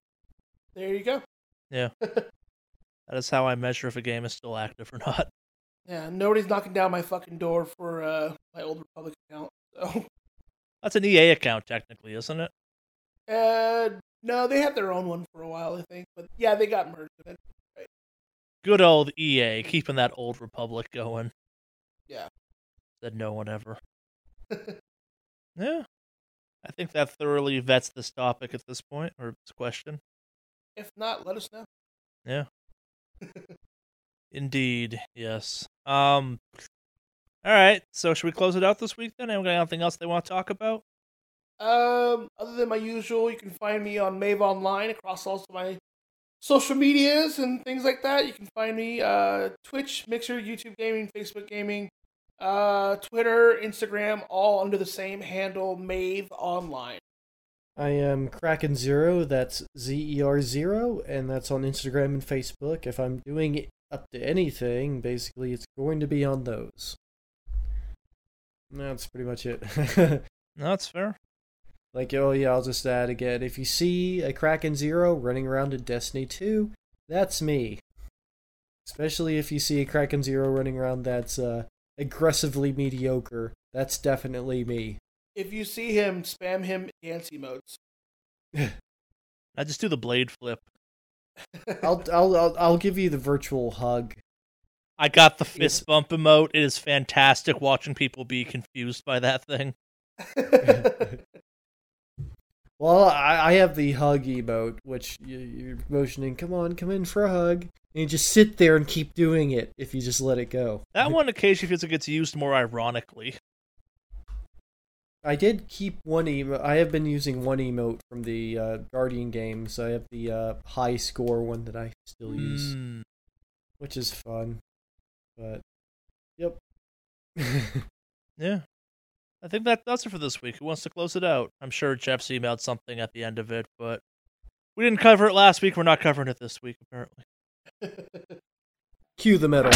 There you go. Yeah. that is how I measure if a game is still active or not. Yeah, nobody's knocking down my fucking door for uh, my old Republic account. So, That's an EA account, technically, isn't it? uh, no, they had their own one for a while, I think. But yeah, they got merged in it. Good old EA, keeping that old Republic going. Yeah. Said no one ever. Yeah. I think that thoroughly vets this topic at this point, or this question. if not, let us know. Yeah. Indeed, yes. Um. All right. So should we close it out this week then? Anyone got anything else they want to talk about? Um, other than my usual, you can find me on Mave Online across all of my social medias and things like that. You can find me uh, Twitch, Mixer, YouTube Gaming, Facebook Gaming, uh, Twitter, Instagram, all under the same handle, Mave Online. I am Kraken Zero. That's Z E R Zero, and that's on Instagram and Facebook. If I'm doing up to anything, basically, it's going to be on those. That's pretty much it. That's fair. Like, oh yeah, I'll just add again. If you see a Kraken Zero running around in Destiny 2, that's me. Especially if you see a Kraken Zero running around that's uh, aggressively mediocre, that's definitely me. If you see him, spam him dance emotes. I just do the blade flip. I'll, I'll, I'll, I'll give you the virtual hug. I got the fist bump emote. It is fantastic watching people be confused by that thing. Well, I, I have the hug emote, which you, you're motioning, come on, come in for a hug. And you just sit there and keep doing it if you just let it go. That one occasionally feels like it's used more ironically. I did keep one emote. I have been using one emote from the uh, Guardian games. I have the uh, high score one that I still use, Mm. which is fun. But, yep. Yeah. I think that does it for this week. Who wants to close it out? I'm sure Jeff's emailed something at the end of it, but we didn't cover it last week. We're not covering it this week, apparently. Cue the metal.